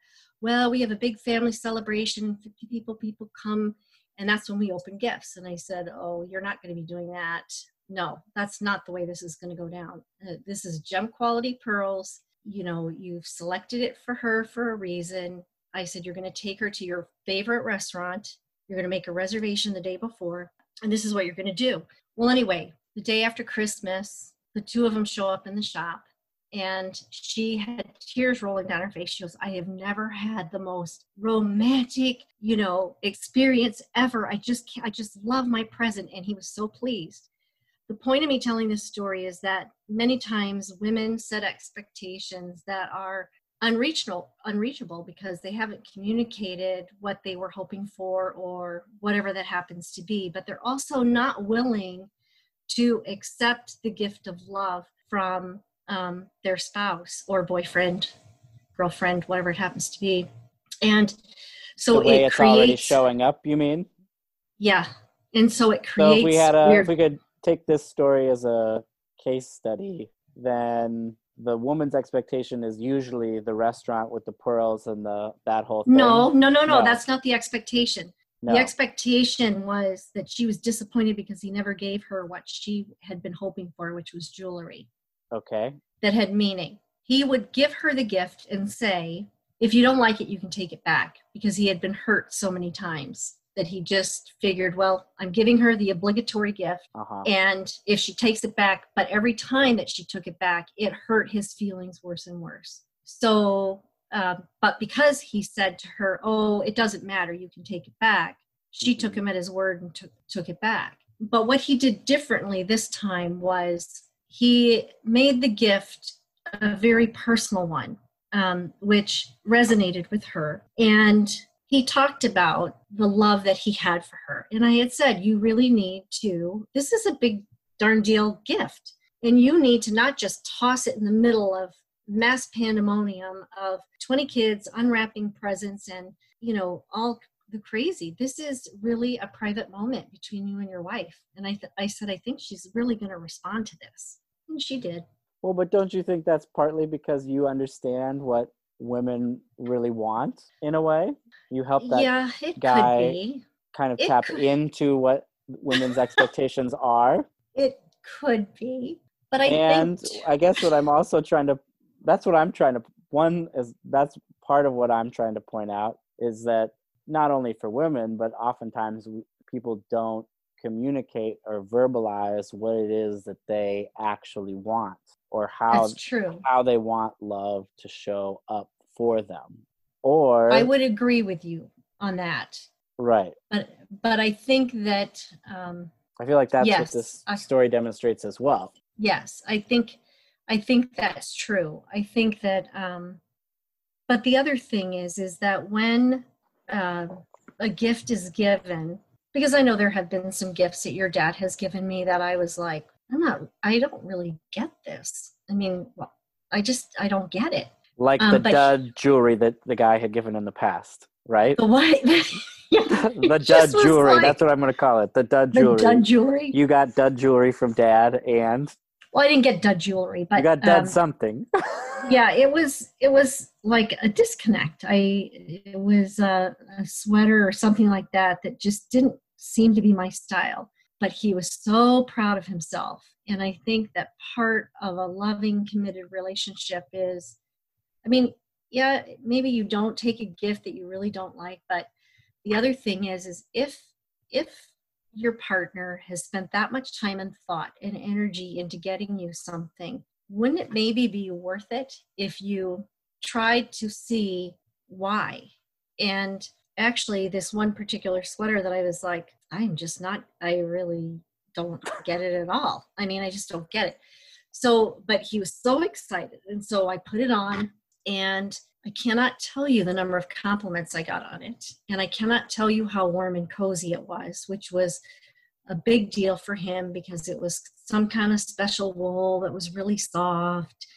Well, we have a big family celebration. 50 people, people come and that's when we open gifts and i said oh you're not going to be doing that no, that's not the way this is going to go down. Uh, this is gem quality pearls. You know, you've selected it for her for a reason. I said, You're going to take her to your favorite restaurant. You're going to make a reservation the day before. And this is what you're going to do. Well, anyway, the day after Christmas, the two of them show up in the shop and she had tears rolling down her face. She goes, I have never had the most romantic, you know, experience ever. I just, I just love my present. And he was so pleased. The point of me telling this story is that many times women set expectations that are unreachable, unreachable because they haven't communicated what they were hoping for or whatever that happens to be. But they're also not willing to accept the gift of love from um, their spouse or boyfriend, girlfriend, whatever it happens to be. And so it it's creates, already showing up, you mean? Yeah. And so it creates So if we had a, weird, if we could take this story as a case study, then the woman's expectation is usually the restaurant with the pearls and the that whole thing. no, no, no, no, No. that's not the expectation. no. The expectation was that she was disappointed because he never gave her what she had been hoping for, which was jewelry okay. that had meaning. He would give her the gift and say, if you don't like it, you can take it back because he had been hurt so many times that he just figured, well, I'm giving her the obligatory gift. Uh huh. And if she takes it back, but every time that she took it back, it hurt his feelings worse and worse. So, um, but because he said to her, oh, it doesn't matter, you can take it back, she took Mhm. him at his word and took, took it back. But what he did differently this time was he made the gift a very personal one, um, which resonated with her. And he talked about the love that he had for her. And I had said, You really need to, this is a big darn deal gift. And you need to not just toss it in the middle of mass pandemonium of 20 kids unwrapping presents and, you know, all the crazy. This is really a private moment between you and your wife. And I, th- I said, I think she's really going to respond to this. And she did. Well, but don't you think that's partly because you understand what women really want in a way? You help that yeah, guy kind of it tap could- into what women's expectations are. It could be. But I and think I guess what I'm also trying to that's what I'm trying to one is that's part of what I'm trying to point out is that not only for women but oftentimes people don't communicate or verbalize what it is that they actually want or how that's true. how they want love to show up for them or I would agree with you on that. right But but I think that um, I feel like that's what this I- story demonstrates as well yes, I think I think that's true. I think that um, but the other thing is is that when uh, a gift is given, because I know there have been some gifts that your dad has given me that I was like, I'm not, I don't really get this. I mean, well, I just I don't get it. like Um, the dud jewelry that the guy had given in the past right The what? <laughs> yeah, <laughs> the dud jewelry. like That's what I'm going to call it. The dud jewelry. the dud jewelry. You got dud jewelry from dad, and well, I didn't get dud jewelry, but you got dud um, something. <laughs> yeah it was it was like a disconnect i it was a, a sweater or something like that that just didn't seem to be my style but he was so proud of himself. And i think that part of a loving committed relationship is i mean yeah maybe you don't take a gift that you really don't like but the other thing is is if if your partner has spent that much time and thought and energy into getting you something wouldn't it maybe be worth it if you tried to see why? And actually this one particular sweater that i was like i'm just not i really don't get it at all. I mean i just don't get it. So but he was so excited and so i put it on and i cannot tell you the number of compliments i got on it and i cannot tell you how warm and cozy it was which was a big deal for him because it was some kind of special wool that was really soft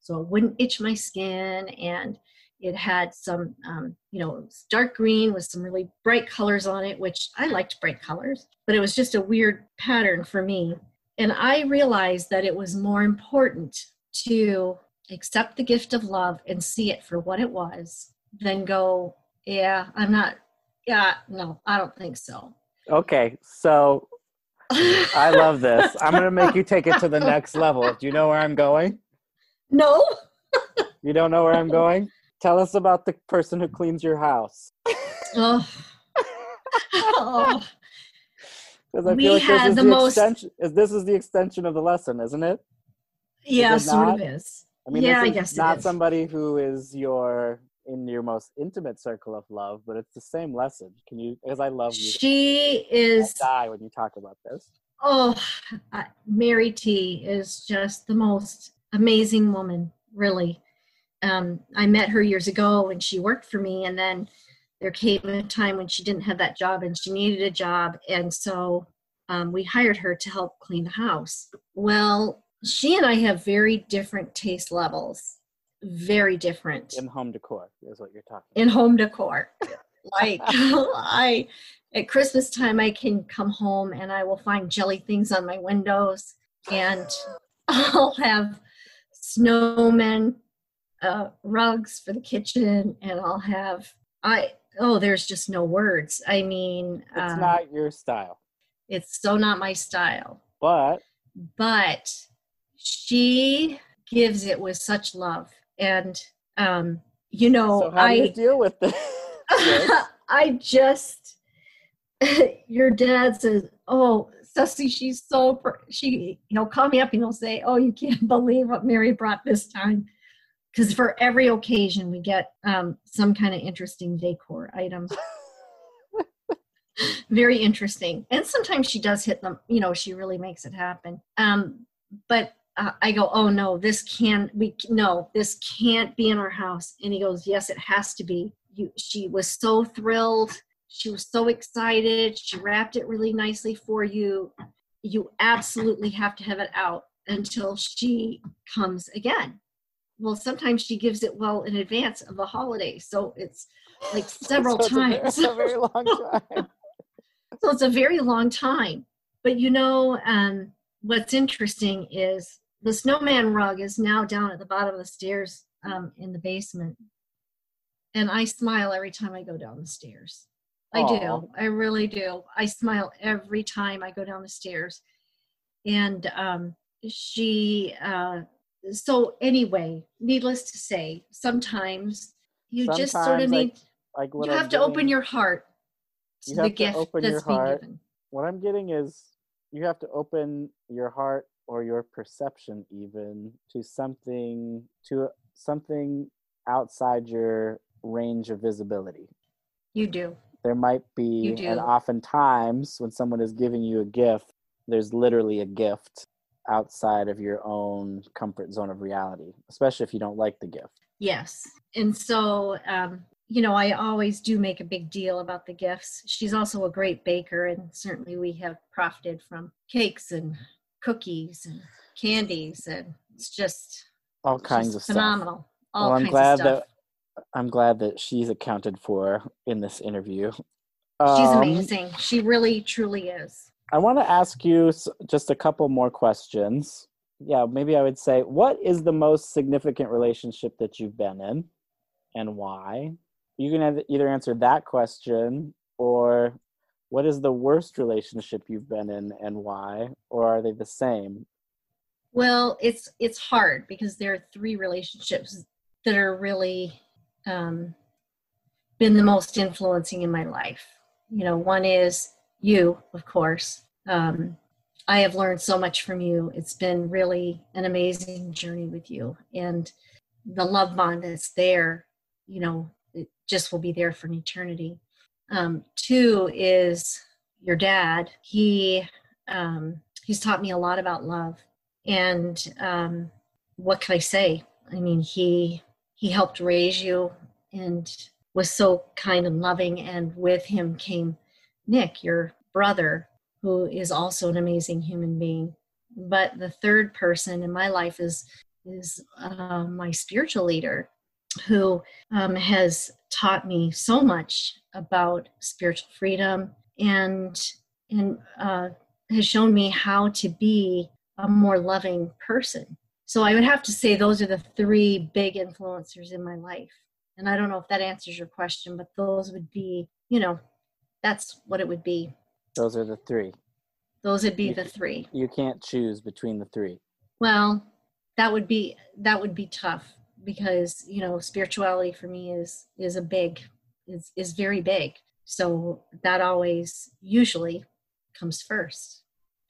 so it wouldn't itch my skin and it had some um, you know it was dark green with some really bright colors on it which i liked bright colors but it was just a weird pattern for me and i realized that it was more important to accept the gift of love and see it for what it was than go yeah i'm not yeah no i don't think so okay, so <laughs> I love this. I'm going to make you take it to the next level. Do you know where I'm going? No. You don't know where I'm going? Tell us about the person who cleans your house. Oh. oh. <laughs> Because I We feel like this had is the the, most- extension. Is this is the extension of the lesson, isn't it? Yeah, it sort of is. I mean, Yeah, this I guess not is. somebody who is your in your most intimate circle of love, but it's the same lesson. Can you? Because I love you. She I is die when you talk about this. Oh, I- Mary T is just the most amazing woman, really. Um, I met her years ago when she worked for me, and then there came a time when she didn't have that job and she needed a job, and so um, we hired her to help clean the house. Well, she and I have very different taste levels, very different In home decor is what you're talking. in home decor. like <laughs> I at Christmas time I can come home and I will find jelly things on my windows and <laughs> I'll have snowmen uh, rugs for the kitchen and I'll have I oh there's just no words. I mean It's um, not your style, it's so not my style. but But she gives it with such love and um you know so how I you deal with this? <laughs> I just, <laughs> your dad says, "Oh, Sussy, she's so pr- she." He'll call me up and he'll say, "Oh, you can't <laughs> believe what Mary brought this time," because for every occasion we get um, some kind of interesting decor item. <laughs> Very interesting, and sometimes she does hit them. You know, she really makes it happen. Um, but uh, I go, "Oh no, this can't, we no, this can't be in our house." And he goes, "Yes, it has to be." You, she was so thrilled. She was so excited. She wrapped it really nicely for you. You absolutely have to have it out until she comes again. Well, sometimes she gives it well in advance of the holiday, so it's like <laughs> several So it's a very- times. a very long time. so it's a very long time. But you know, um, what's interesting is the snowman rug is now down at the bottom of the stairs um, in the basement. And I smile every time I go down the stairs. I Aw. do. I really do. I smile every time I go down the stairs. And um, she, uh, so anyway, needless to say, sometimes you just sort of Sometimes, like, need, Like you I'm have to open your heart to You the to gift open that's your being heart. given. What I'm getting is you have to open your heart or your perception even to something to something outside your range of visibility. You do. There might be and oftentimes when someone is giving you a gift, there's literally a gift outside of your own comfort zone of reality, especially if you don't like the gift. Yes. And so, um, you know, I always do make a big deal about the gifts. She's also a great baker, and certainly we have profited from cakes and cookies and candies, and it's just All she's kinds of stuff. phenomenal. All well, I'm kinds glad of stuff. that I'm glad that she's accounted for in this interview. She's Um, amazing. She really, truly is. I want to ask you just a couple more questions. Yeah, maybe I would say, what is the most significant relationship that you've been in, and why? You can either answer that question, or what is the worst relationship you've been in, and why? Or are they the same? Well, it's it's hard because there are three relationships that are really um, been the most influencing in my life. You know, one is you, of course. Um, I have learned so much from you. It's been really an amazing journey with you, and the love bond that's there. You know, it just will be there for an eternity. Um, two is your dad. He um, he's taught me a lot about love and um, what can I say? I mean, he he helped raise you and was so kind and loving. And with him came Nick, your brother, who is also an amazing human being. But the third person in my life is is uh, my spiritual leader, who um, has taught me so much about spiritual freedom and and uh, has shown me how to be a more loving person. So I would have to say those are the three big influencers in my life. And I don't know if that answers your question, but those would be, you know, that's what it would be. Those are the three. those would be You the three. You can't choose between the three. Well, that would be that would be tough because you know spirituality for me is is a big is is very big. So that always usually comes first,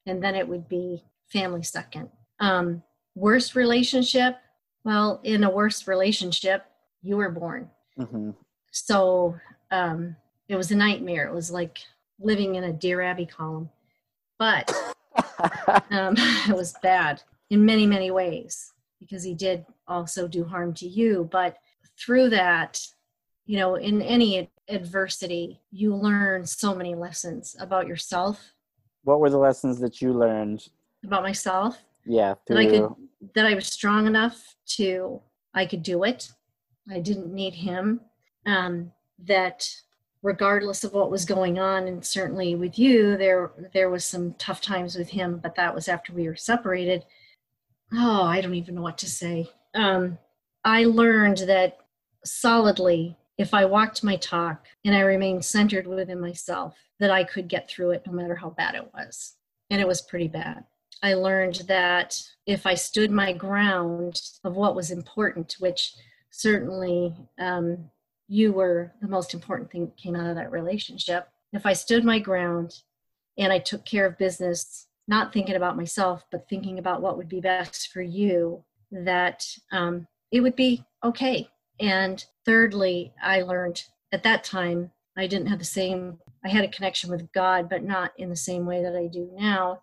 and then it would be family second. Um, worst relationship. Well, in a worst relationship, you were born. hmm So um, it was a nightmare. It was like living in a Dear Abby column, but <laughs> um, <laughs> it was bad in many many ways because he did also do harm to you. But through that you know in any adversity you learn so many lessons about yourself. What were the lessons that you learned? about myself? Yeah, that i could through that i was strong enough to i could do it. I didn't need him. Um, that regardless of what was going on and certainly with you there there was some tough times with him but that was after we were separated. Oh i don't even know what to say. Um, i learned that solidly if i walked my talk and i remained centered within myself that i could get through it no matter how bad it was. And it was pretty bad. I learned that if i stood my ground of what was important which certainly um, you were the most important thing that came out of that relationship. If I stood my ground and I took care of business, not thinking about myself, but thinking about what would be best for you, that um, it would be okay. And thirdly, I learned at that time, I didn't have the same, I had a connection with God, but not in the same way that I do now.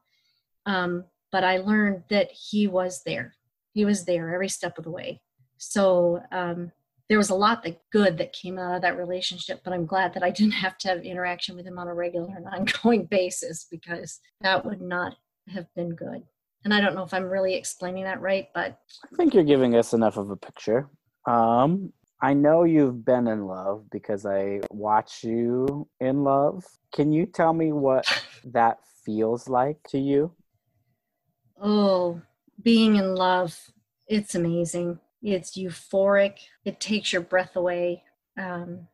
Um, but I learned that He was there. He was there every step of the way. So, um, there was a lot that good that came out of that relationship but i'm glad that i didn't have to have interaction with him on a regular and <laughs> ongoing basis because that would not have been good and i don't know if i'm really explaining that right but I think you're giving us enough of a picture. Um, I know you've been in love because I watch you in love. Can you tell me what <laughs> that feels like to you? oh being in love it's amazing it's euphoric. It takes your breath away. Um,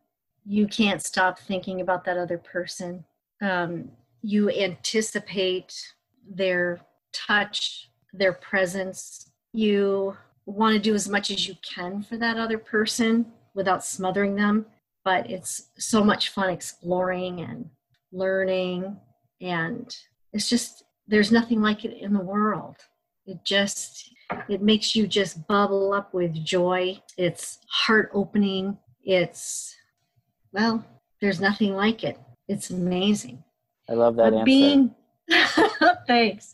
you can't stop thinking about that other person. Um, you anticipate their touch their presence. You want to do as much as you can for that other person without smothering them but it's so much fun exploring and learning. And it's just there's nothing like it in the world. It just it makes you just bubble up with joy. It's heart opening it's well there's nothing like it. It's amazing. I love that but answer. being <laughs> thanks.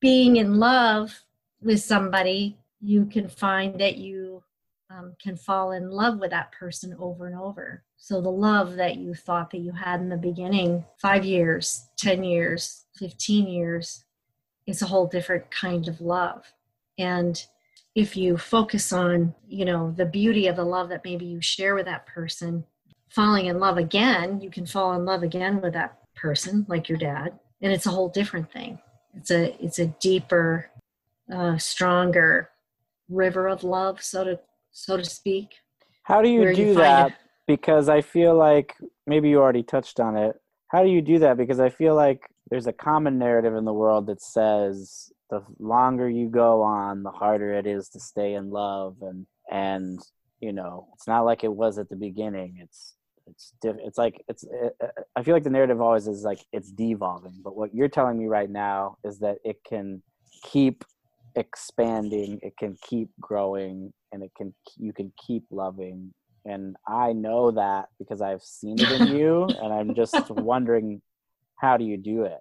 Being in love with somebody you can find that you um, can fall in love with that person over and over. So the love that you thought that you had in the beginning five years ten years 15 years, is a whole different kind of love and if you focus on you know the beauty of the love that maybe you share with that person falling in love again you can fall in love again with that person like your dad and it's a whole different thing it's a it's a deeper uh, stronger river of love so to so to speak How do you do you that? a- Because I feel like maybe you already touched on it. How do you do that? Because I feel like there's a common narrative in the world that says the longer you go on, the harder it is to stay in love, and and you know it's not like it was at the beginning. It's it's diff- it's like it's it, I feel like the narrative always is like it's devolving. But what you're telling me right now is that it can keep expanding, it can keep growing, and it can you can keep loving and I know that because I've seen it in you, and I'm just <laughs> wondering, how do you do it?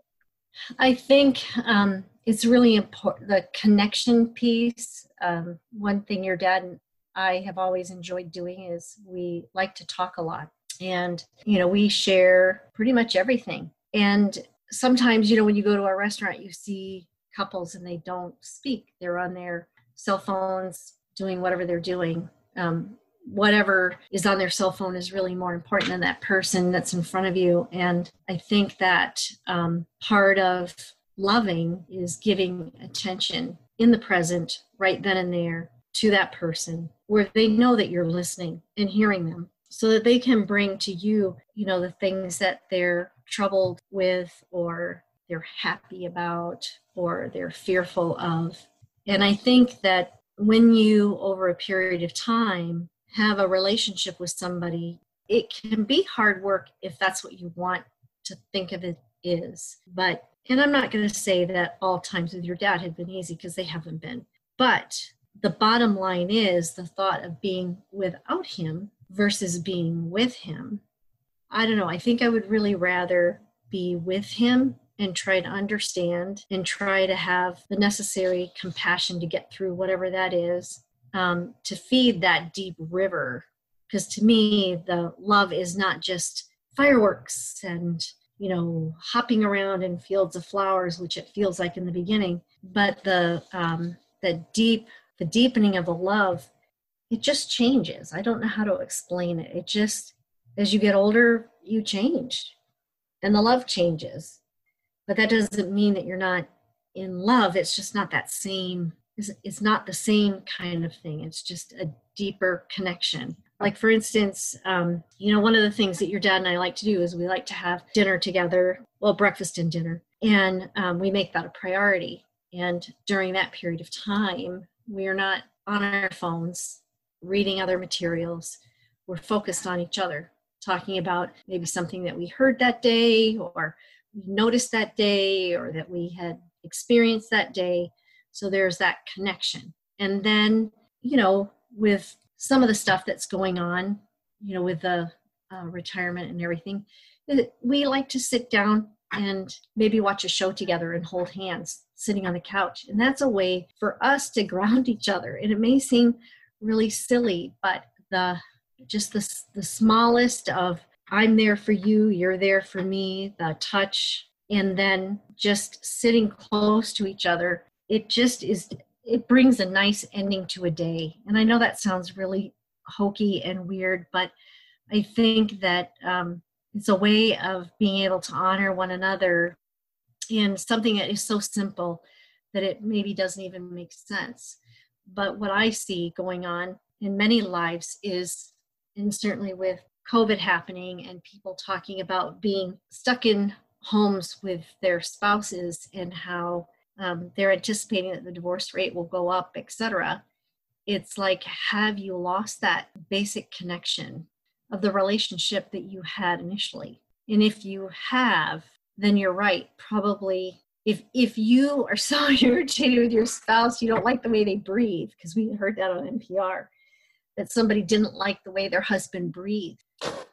I think um, it's really important the connection piece. Um, one thing your dad and I have always enjoyed doing is we like to talk a lot, and you know we share pretty much everything. And sometimes you know when you go to a restaurant, you see couples and they don't speak; they're on their cell phones doing whatever they're doing. Um, whatever is on their cell phone is really more important than that person that's in front of you. And I think that um, part of loving is giving attention in the present, right then and there, to that person where they know that you're listening and hearing them so that they can bring to you, you know, the things that they're troubled with or they're happy about or they're fearful of. And I think that when you, over a period of time, have a relationship with somebody, it can be hard work if that's what you want to think of it is. But, and I'm not going to say that all times with your dad had been easy because they haven't been. But the bottom line is the thought of being without him versus being with him. I don't know. I think I would really rather be with him and try to understand and try to have the necessary compassion to get through whatever that is um, to feed that deep river. Because to me the love is not just fireworks and you know hopping around in fields of flowers which it feels like in the beginning but the um, the deep the deepening of the love it just changes. I don't know how to explain it. It just as you get older you change and the love changes. But that doesn't mean that you're not in love. It's just not that same it's, it's not the same kind of thing. It's just a deeper connection. Like for instance um, you know one of the things that your dad and i like to do is we like to have dinner together well breakfast and dinner. And um, we make that a priority. And during that period of time we are not on our phones reading other materials. We're focused on each other talking about maybe something that we heard that day or noticed that day or that we had experienced that day. So there's that connection. And then, you know, with some of the stuff that's going on, you know, with the uh, retirement and everything, we like to sit down and maybe watch a show together and hold hands sitting on the couch. And that's a way for us to <laughs> ground each other. And it may seem really silly, but the just the, the smallest of I'm there for you, you're there for me, the touch, and then just sitting close to each other. It just is, it brings a nice ending to a day. And I know that sounds really hokey and weird, but I think that um, it's a way of being able to honor one another in something that is so simple that it maybe doesn't even make sense. But what I see going on in many lives is, and certainly with COVID happening and people talking about being stuck in homes with their spouses and how um, they're anticipating that the divorce rate will go up, etc. It's like, have you lost that basic connection of the relationship that you had initially? And if you have, then you're right. Probably, if if you are so <laughs> irritated with your spouse, you don't like the way they breathe, because we heard that on NPR, that somebody didn't like the way their husband breathed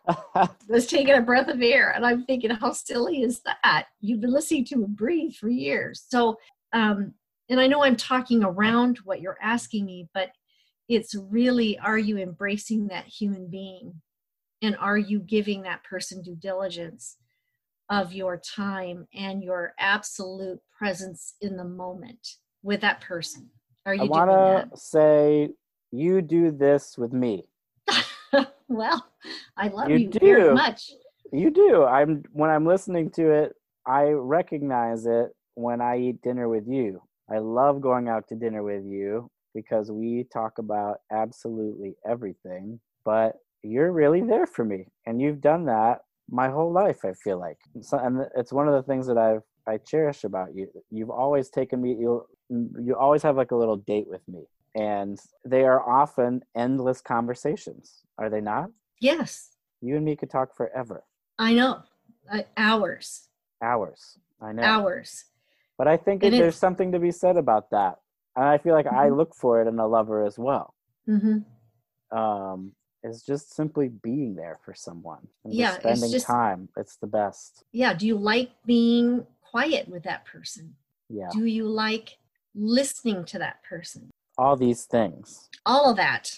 <laughs> was taking a breath of air. And I'm thinking, how silly is that? You've been listening to him breathe for years. So, um, and I know I'm talking around what you're asking me, but it's really are you embracing that human being? And are you giving that person due diligence of your time and your absolute presence in the moment with that person? Are you I want to say, you do this with me. Well, I love you, you very much. You do. I'm when I'm listening to it, I recognize it when I eat dinner with you. I love going out to dinner with you because we talk about absolutely everything, but you're really there for me and you've done that my whole life I feel like. So, and it's one of the things that I've I cherish about you. You've always taken me you you always have like a little date with me and they are often endless conversations are they not? Yes. You and me could talk forever. I know. Uh, hours. Hours. I know. Hours. But i think there's something to be said about that. And i feel like mm-hmm. i look for it in a lover as well. Mm-hmm. um is just simply being there for someone and yeah, spending just, time. It's the best. Yeah do you like being quiet with that person? Yeah. Do you like listening to that person all these things. All of that.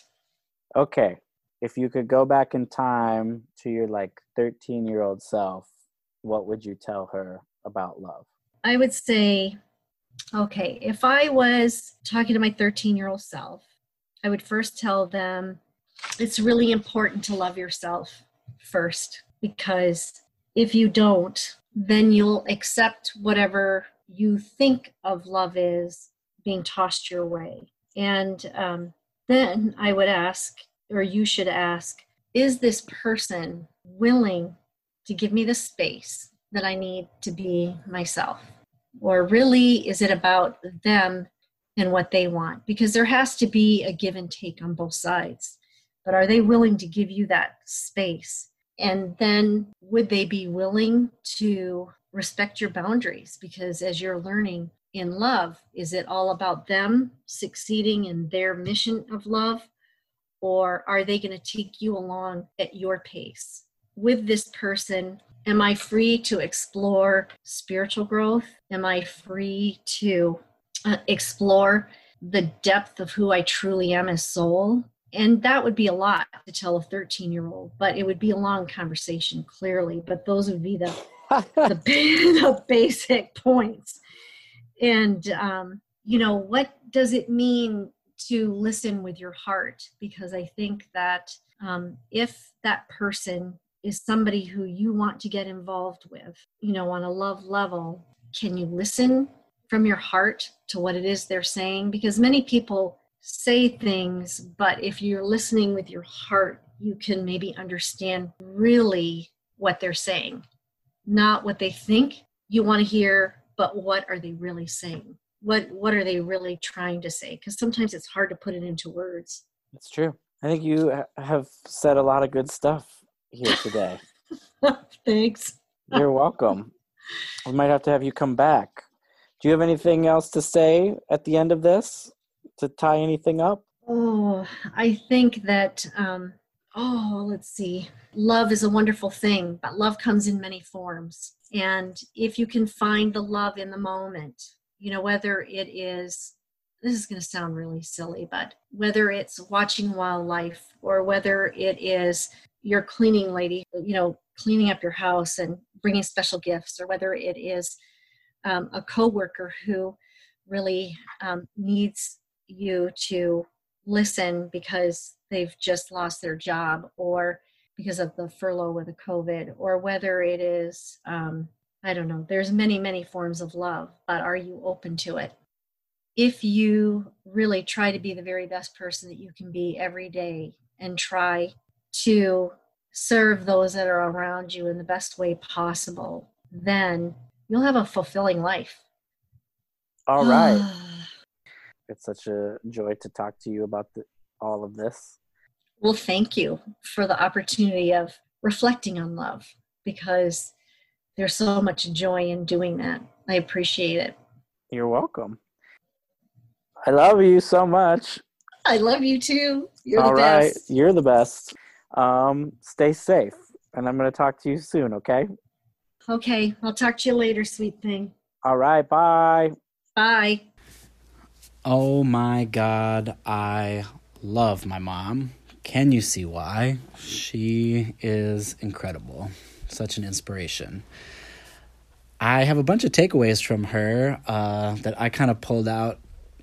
Okay. If you could go back in time to your like 13 year old self, what would you tell her about love? I would say, okay, if I was talking to my 13 year old self, I would first tell them it's really important to love yourself first because if you don't, then you'll accept whatever you think of love is being tossed your way. And um, then I would ask, or you should ask, is this person willing to give me the space, that I need to be myself? Or really, is it about them and what they want? Because there has to be a give and take on both sides. But are they willing to give you that space? And then would they be willing to respect your boundaries? Because as you're learning in love, is it all about them succeeding in their mission of love? Or are they going to take you along at your pace? With this person, am I free to explore spiritual growth? Am I free to uh, explore the depth of who I truly am as soul? And that would be a lot to tell a 13 year old, but it would be a long conversation, clearly. But those would be the, <laughs> the, <laughs> the, basic points. And, um, you know, what does it mean to listen with your heart? Because I think that um, if that person is somebody who you want to get involved with, you know, on a love level, can you listen from your heart to what it is they're saying? Because many people say things, but if you're listening with your heart, you can maybe understand really what they're saying, not what they think you want to hear, but what are they really saying? What what are they really trying to say? Because sometimes it's hard to put it into words. That's true. I think you have said a lot of good stuff here today. <laughs> Thanks. You're welcome. We might have to have you come back. Do you have anything else to say at the end of this to tie anything up? Oh, I think that, um, oh, let's see. Love is a wonderful thing, but love comes in many forms. And if you can find the love in the moment, you know, whether it is this is going to sound really silly, but whether it's watching wildlife or whether it is your cleaning lady, you know, cleaning up your house and bringing special gifts, or whether it is um, a coworker who really um, needs you to listen because they've just lost their job or because of the furlough or the COVID, or whether it is, um, I don't know, there's many, many forms of love, but are you open to it? If you really try to be the very best person that you can be every day and try to serve those that are around you in the best way possible, then you'll have a fulfilling life. All right. <sighs> it's such a joy to talk to you about the, all of this. Well, thank you for the opportunity of reflecting on love because there's so much joy in doing that. I appreciate it. You're welcome. I love you so much. I love you too. You're All the right. best. You're the best. Um, stay safe. And I'm going to talk to you soon, okay? Okay. I'll talk to you later, sweet thing. All right. Bye. Bye. Oh my God. I love my mom. Can you see why? She is incredible. Such an inspiration. I have a bunch of takeaways from her uh, that I kind of pulled out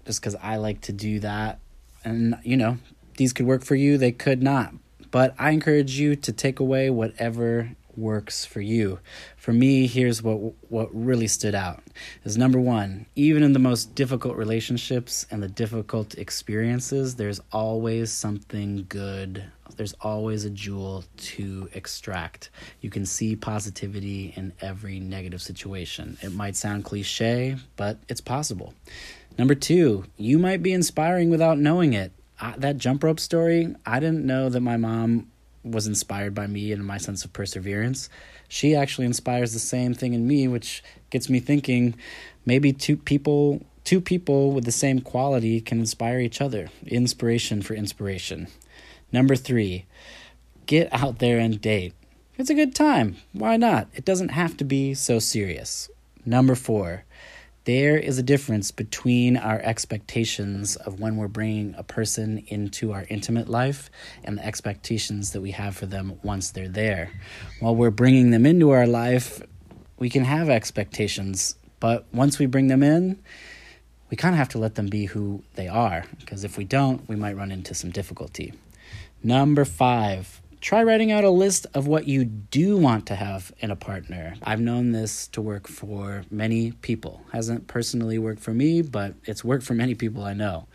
just because I like to do that. And, you know, these could work for you, they could not. But I encourage you to take away whatever works for you. For me, here's what what really stood out. Is number 1, even in the most difficult relationships and the difficult experiences, there's always something good. There's always a jewel to extract. You can see positivity in every negative situation. It might sound cliche, but it's possible. Number 2, you might be inspiring without knowing it. I, that jump rope story, I didn't know that my mom was inspired by me and my sense of perseverance. She actually inspires the same thing in me, which gets me thinking maybe two people two people with the same quality can inspire each other. Inspiration for inspiration. Number 3, get out there and date. It's a good time. Why not? It doesn't have to be so serious. Number 4, there is a difference between our expectations of when we're bringing a person into our intimate life and the expectations that we have for them once they're there. While we're bringing them into our life, we can have expectations, but once we bring them in, we kind of have to let them be who they are, because if we don't, we might run into some difficulty. Number five, try writing out a list of what you do want to have in a partner. I've known this to work for many people. Hasn't personally worked for me, but it's worked for many people I know.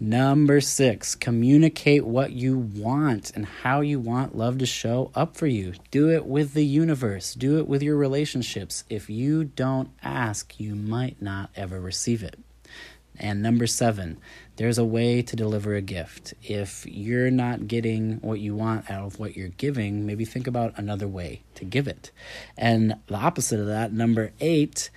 Number six, communicate what you want and how you want love to show up for you. Do it with the universe, do it with your relationships. If you don't ask, you might not ever receive it. And number seven, there's a way to deliver a gift. If you're not getting what you want out of what you're giving, maybe think about another way to give it. And the opposite of that, number eight,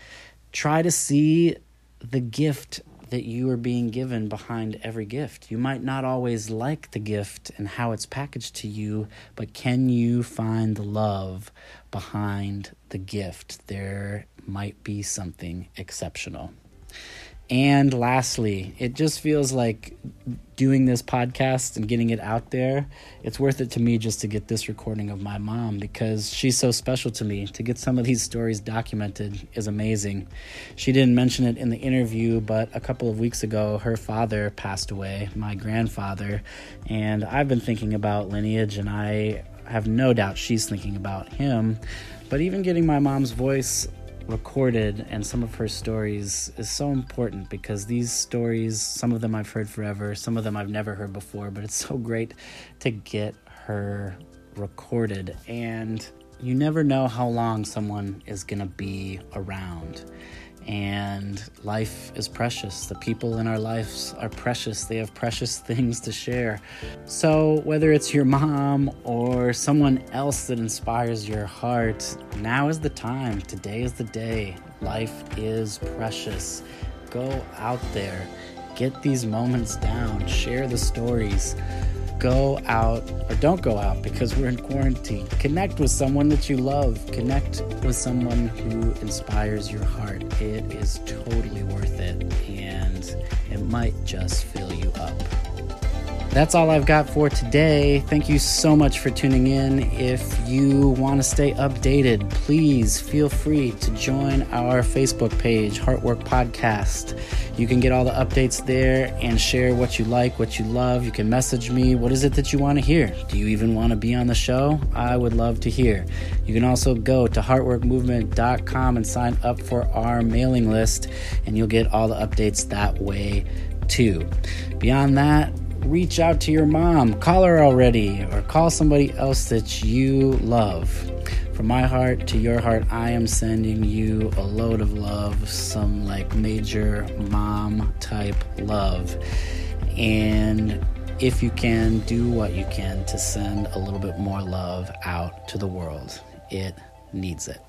try to see the gift that you are being given behind every gift. You might not always like the gift and how it's packaged to you, but can you find the love behind the gift? There might be something exceptional. And lastly, it just feels like doing this podcast and getting it out there, it's worth it to me just to get this recording of my mom because she's so special to me. To get some of these stories documented is amazing. She didn't mention it in the interview, but a couple of weeks ago, her father passed away, my grandfather. And I've been thinking about lineage, and I have no doubt she's thinking about him. But even getting my mom's voice recorded and some of her stories is so important because these stories, some of them I've heard forever, some of them I've never heard before, but it's so great to get her recorded. And you never know how long someone is going to be around and life is precious. The people in our lives are precious. They have precious <laughs> things to share. So, whether it's your mom or someone else that inspires your heart, now is the time. Today is the day. Life is precious. Go out there, get these moments down, share the stories go out or don't go out because we're in quarantine. Connect with someone that you love. Connect with someone who inspires your heart. It is totally worth it and it might just fill you up. That's all I've got for today. Thank you so much for tuning in. If you want to stay updated, please feel free to join our Facebook page, Heartwork Podcast. You can get all the updates there and share what you like, what you love. You can message me. What is it that you want to hear? Do you even want to be on the show? I would love to hear. You can also go to heartworkmovement.com and sign up for our mailing list, and you'll get all the updates that way too. Beyond that, reach out to your mom, call her already, or call somebody else that you love. From my heart to your heart, I am sending you a load of love, some like major mom type love. And if you can, do what you can to send a little bit more love out to the world. It needs it.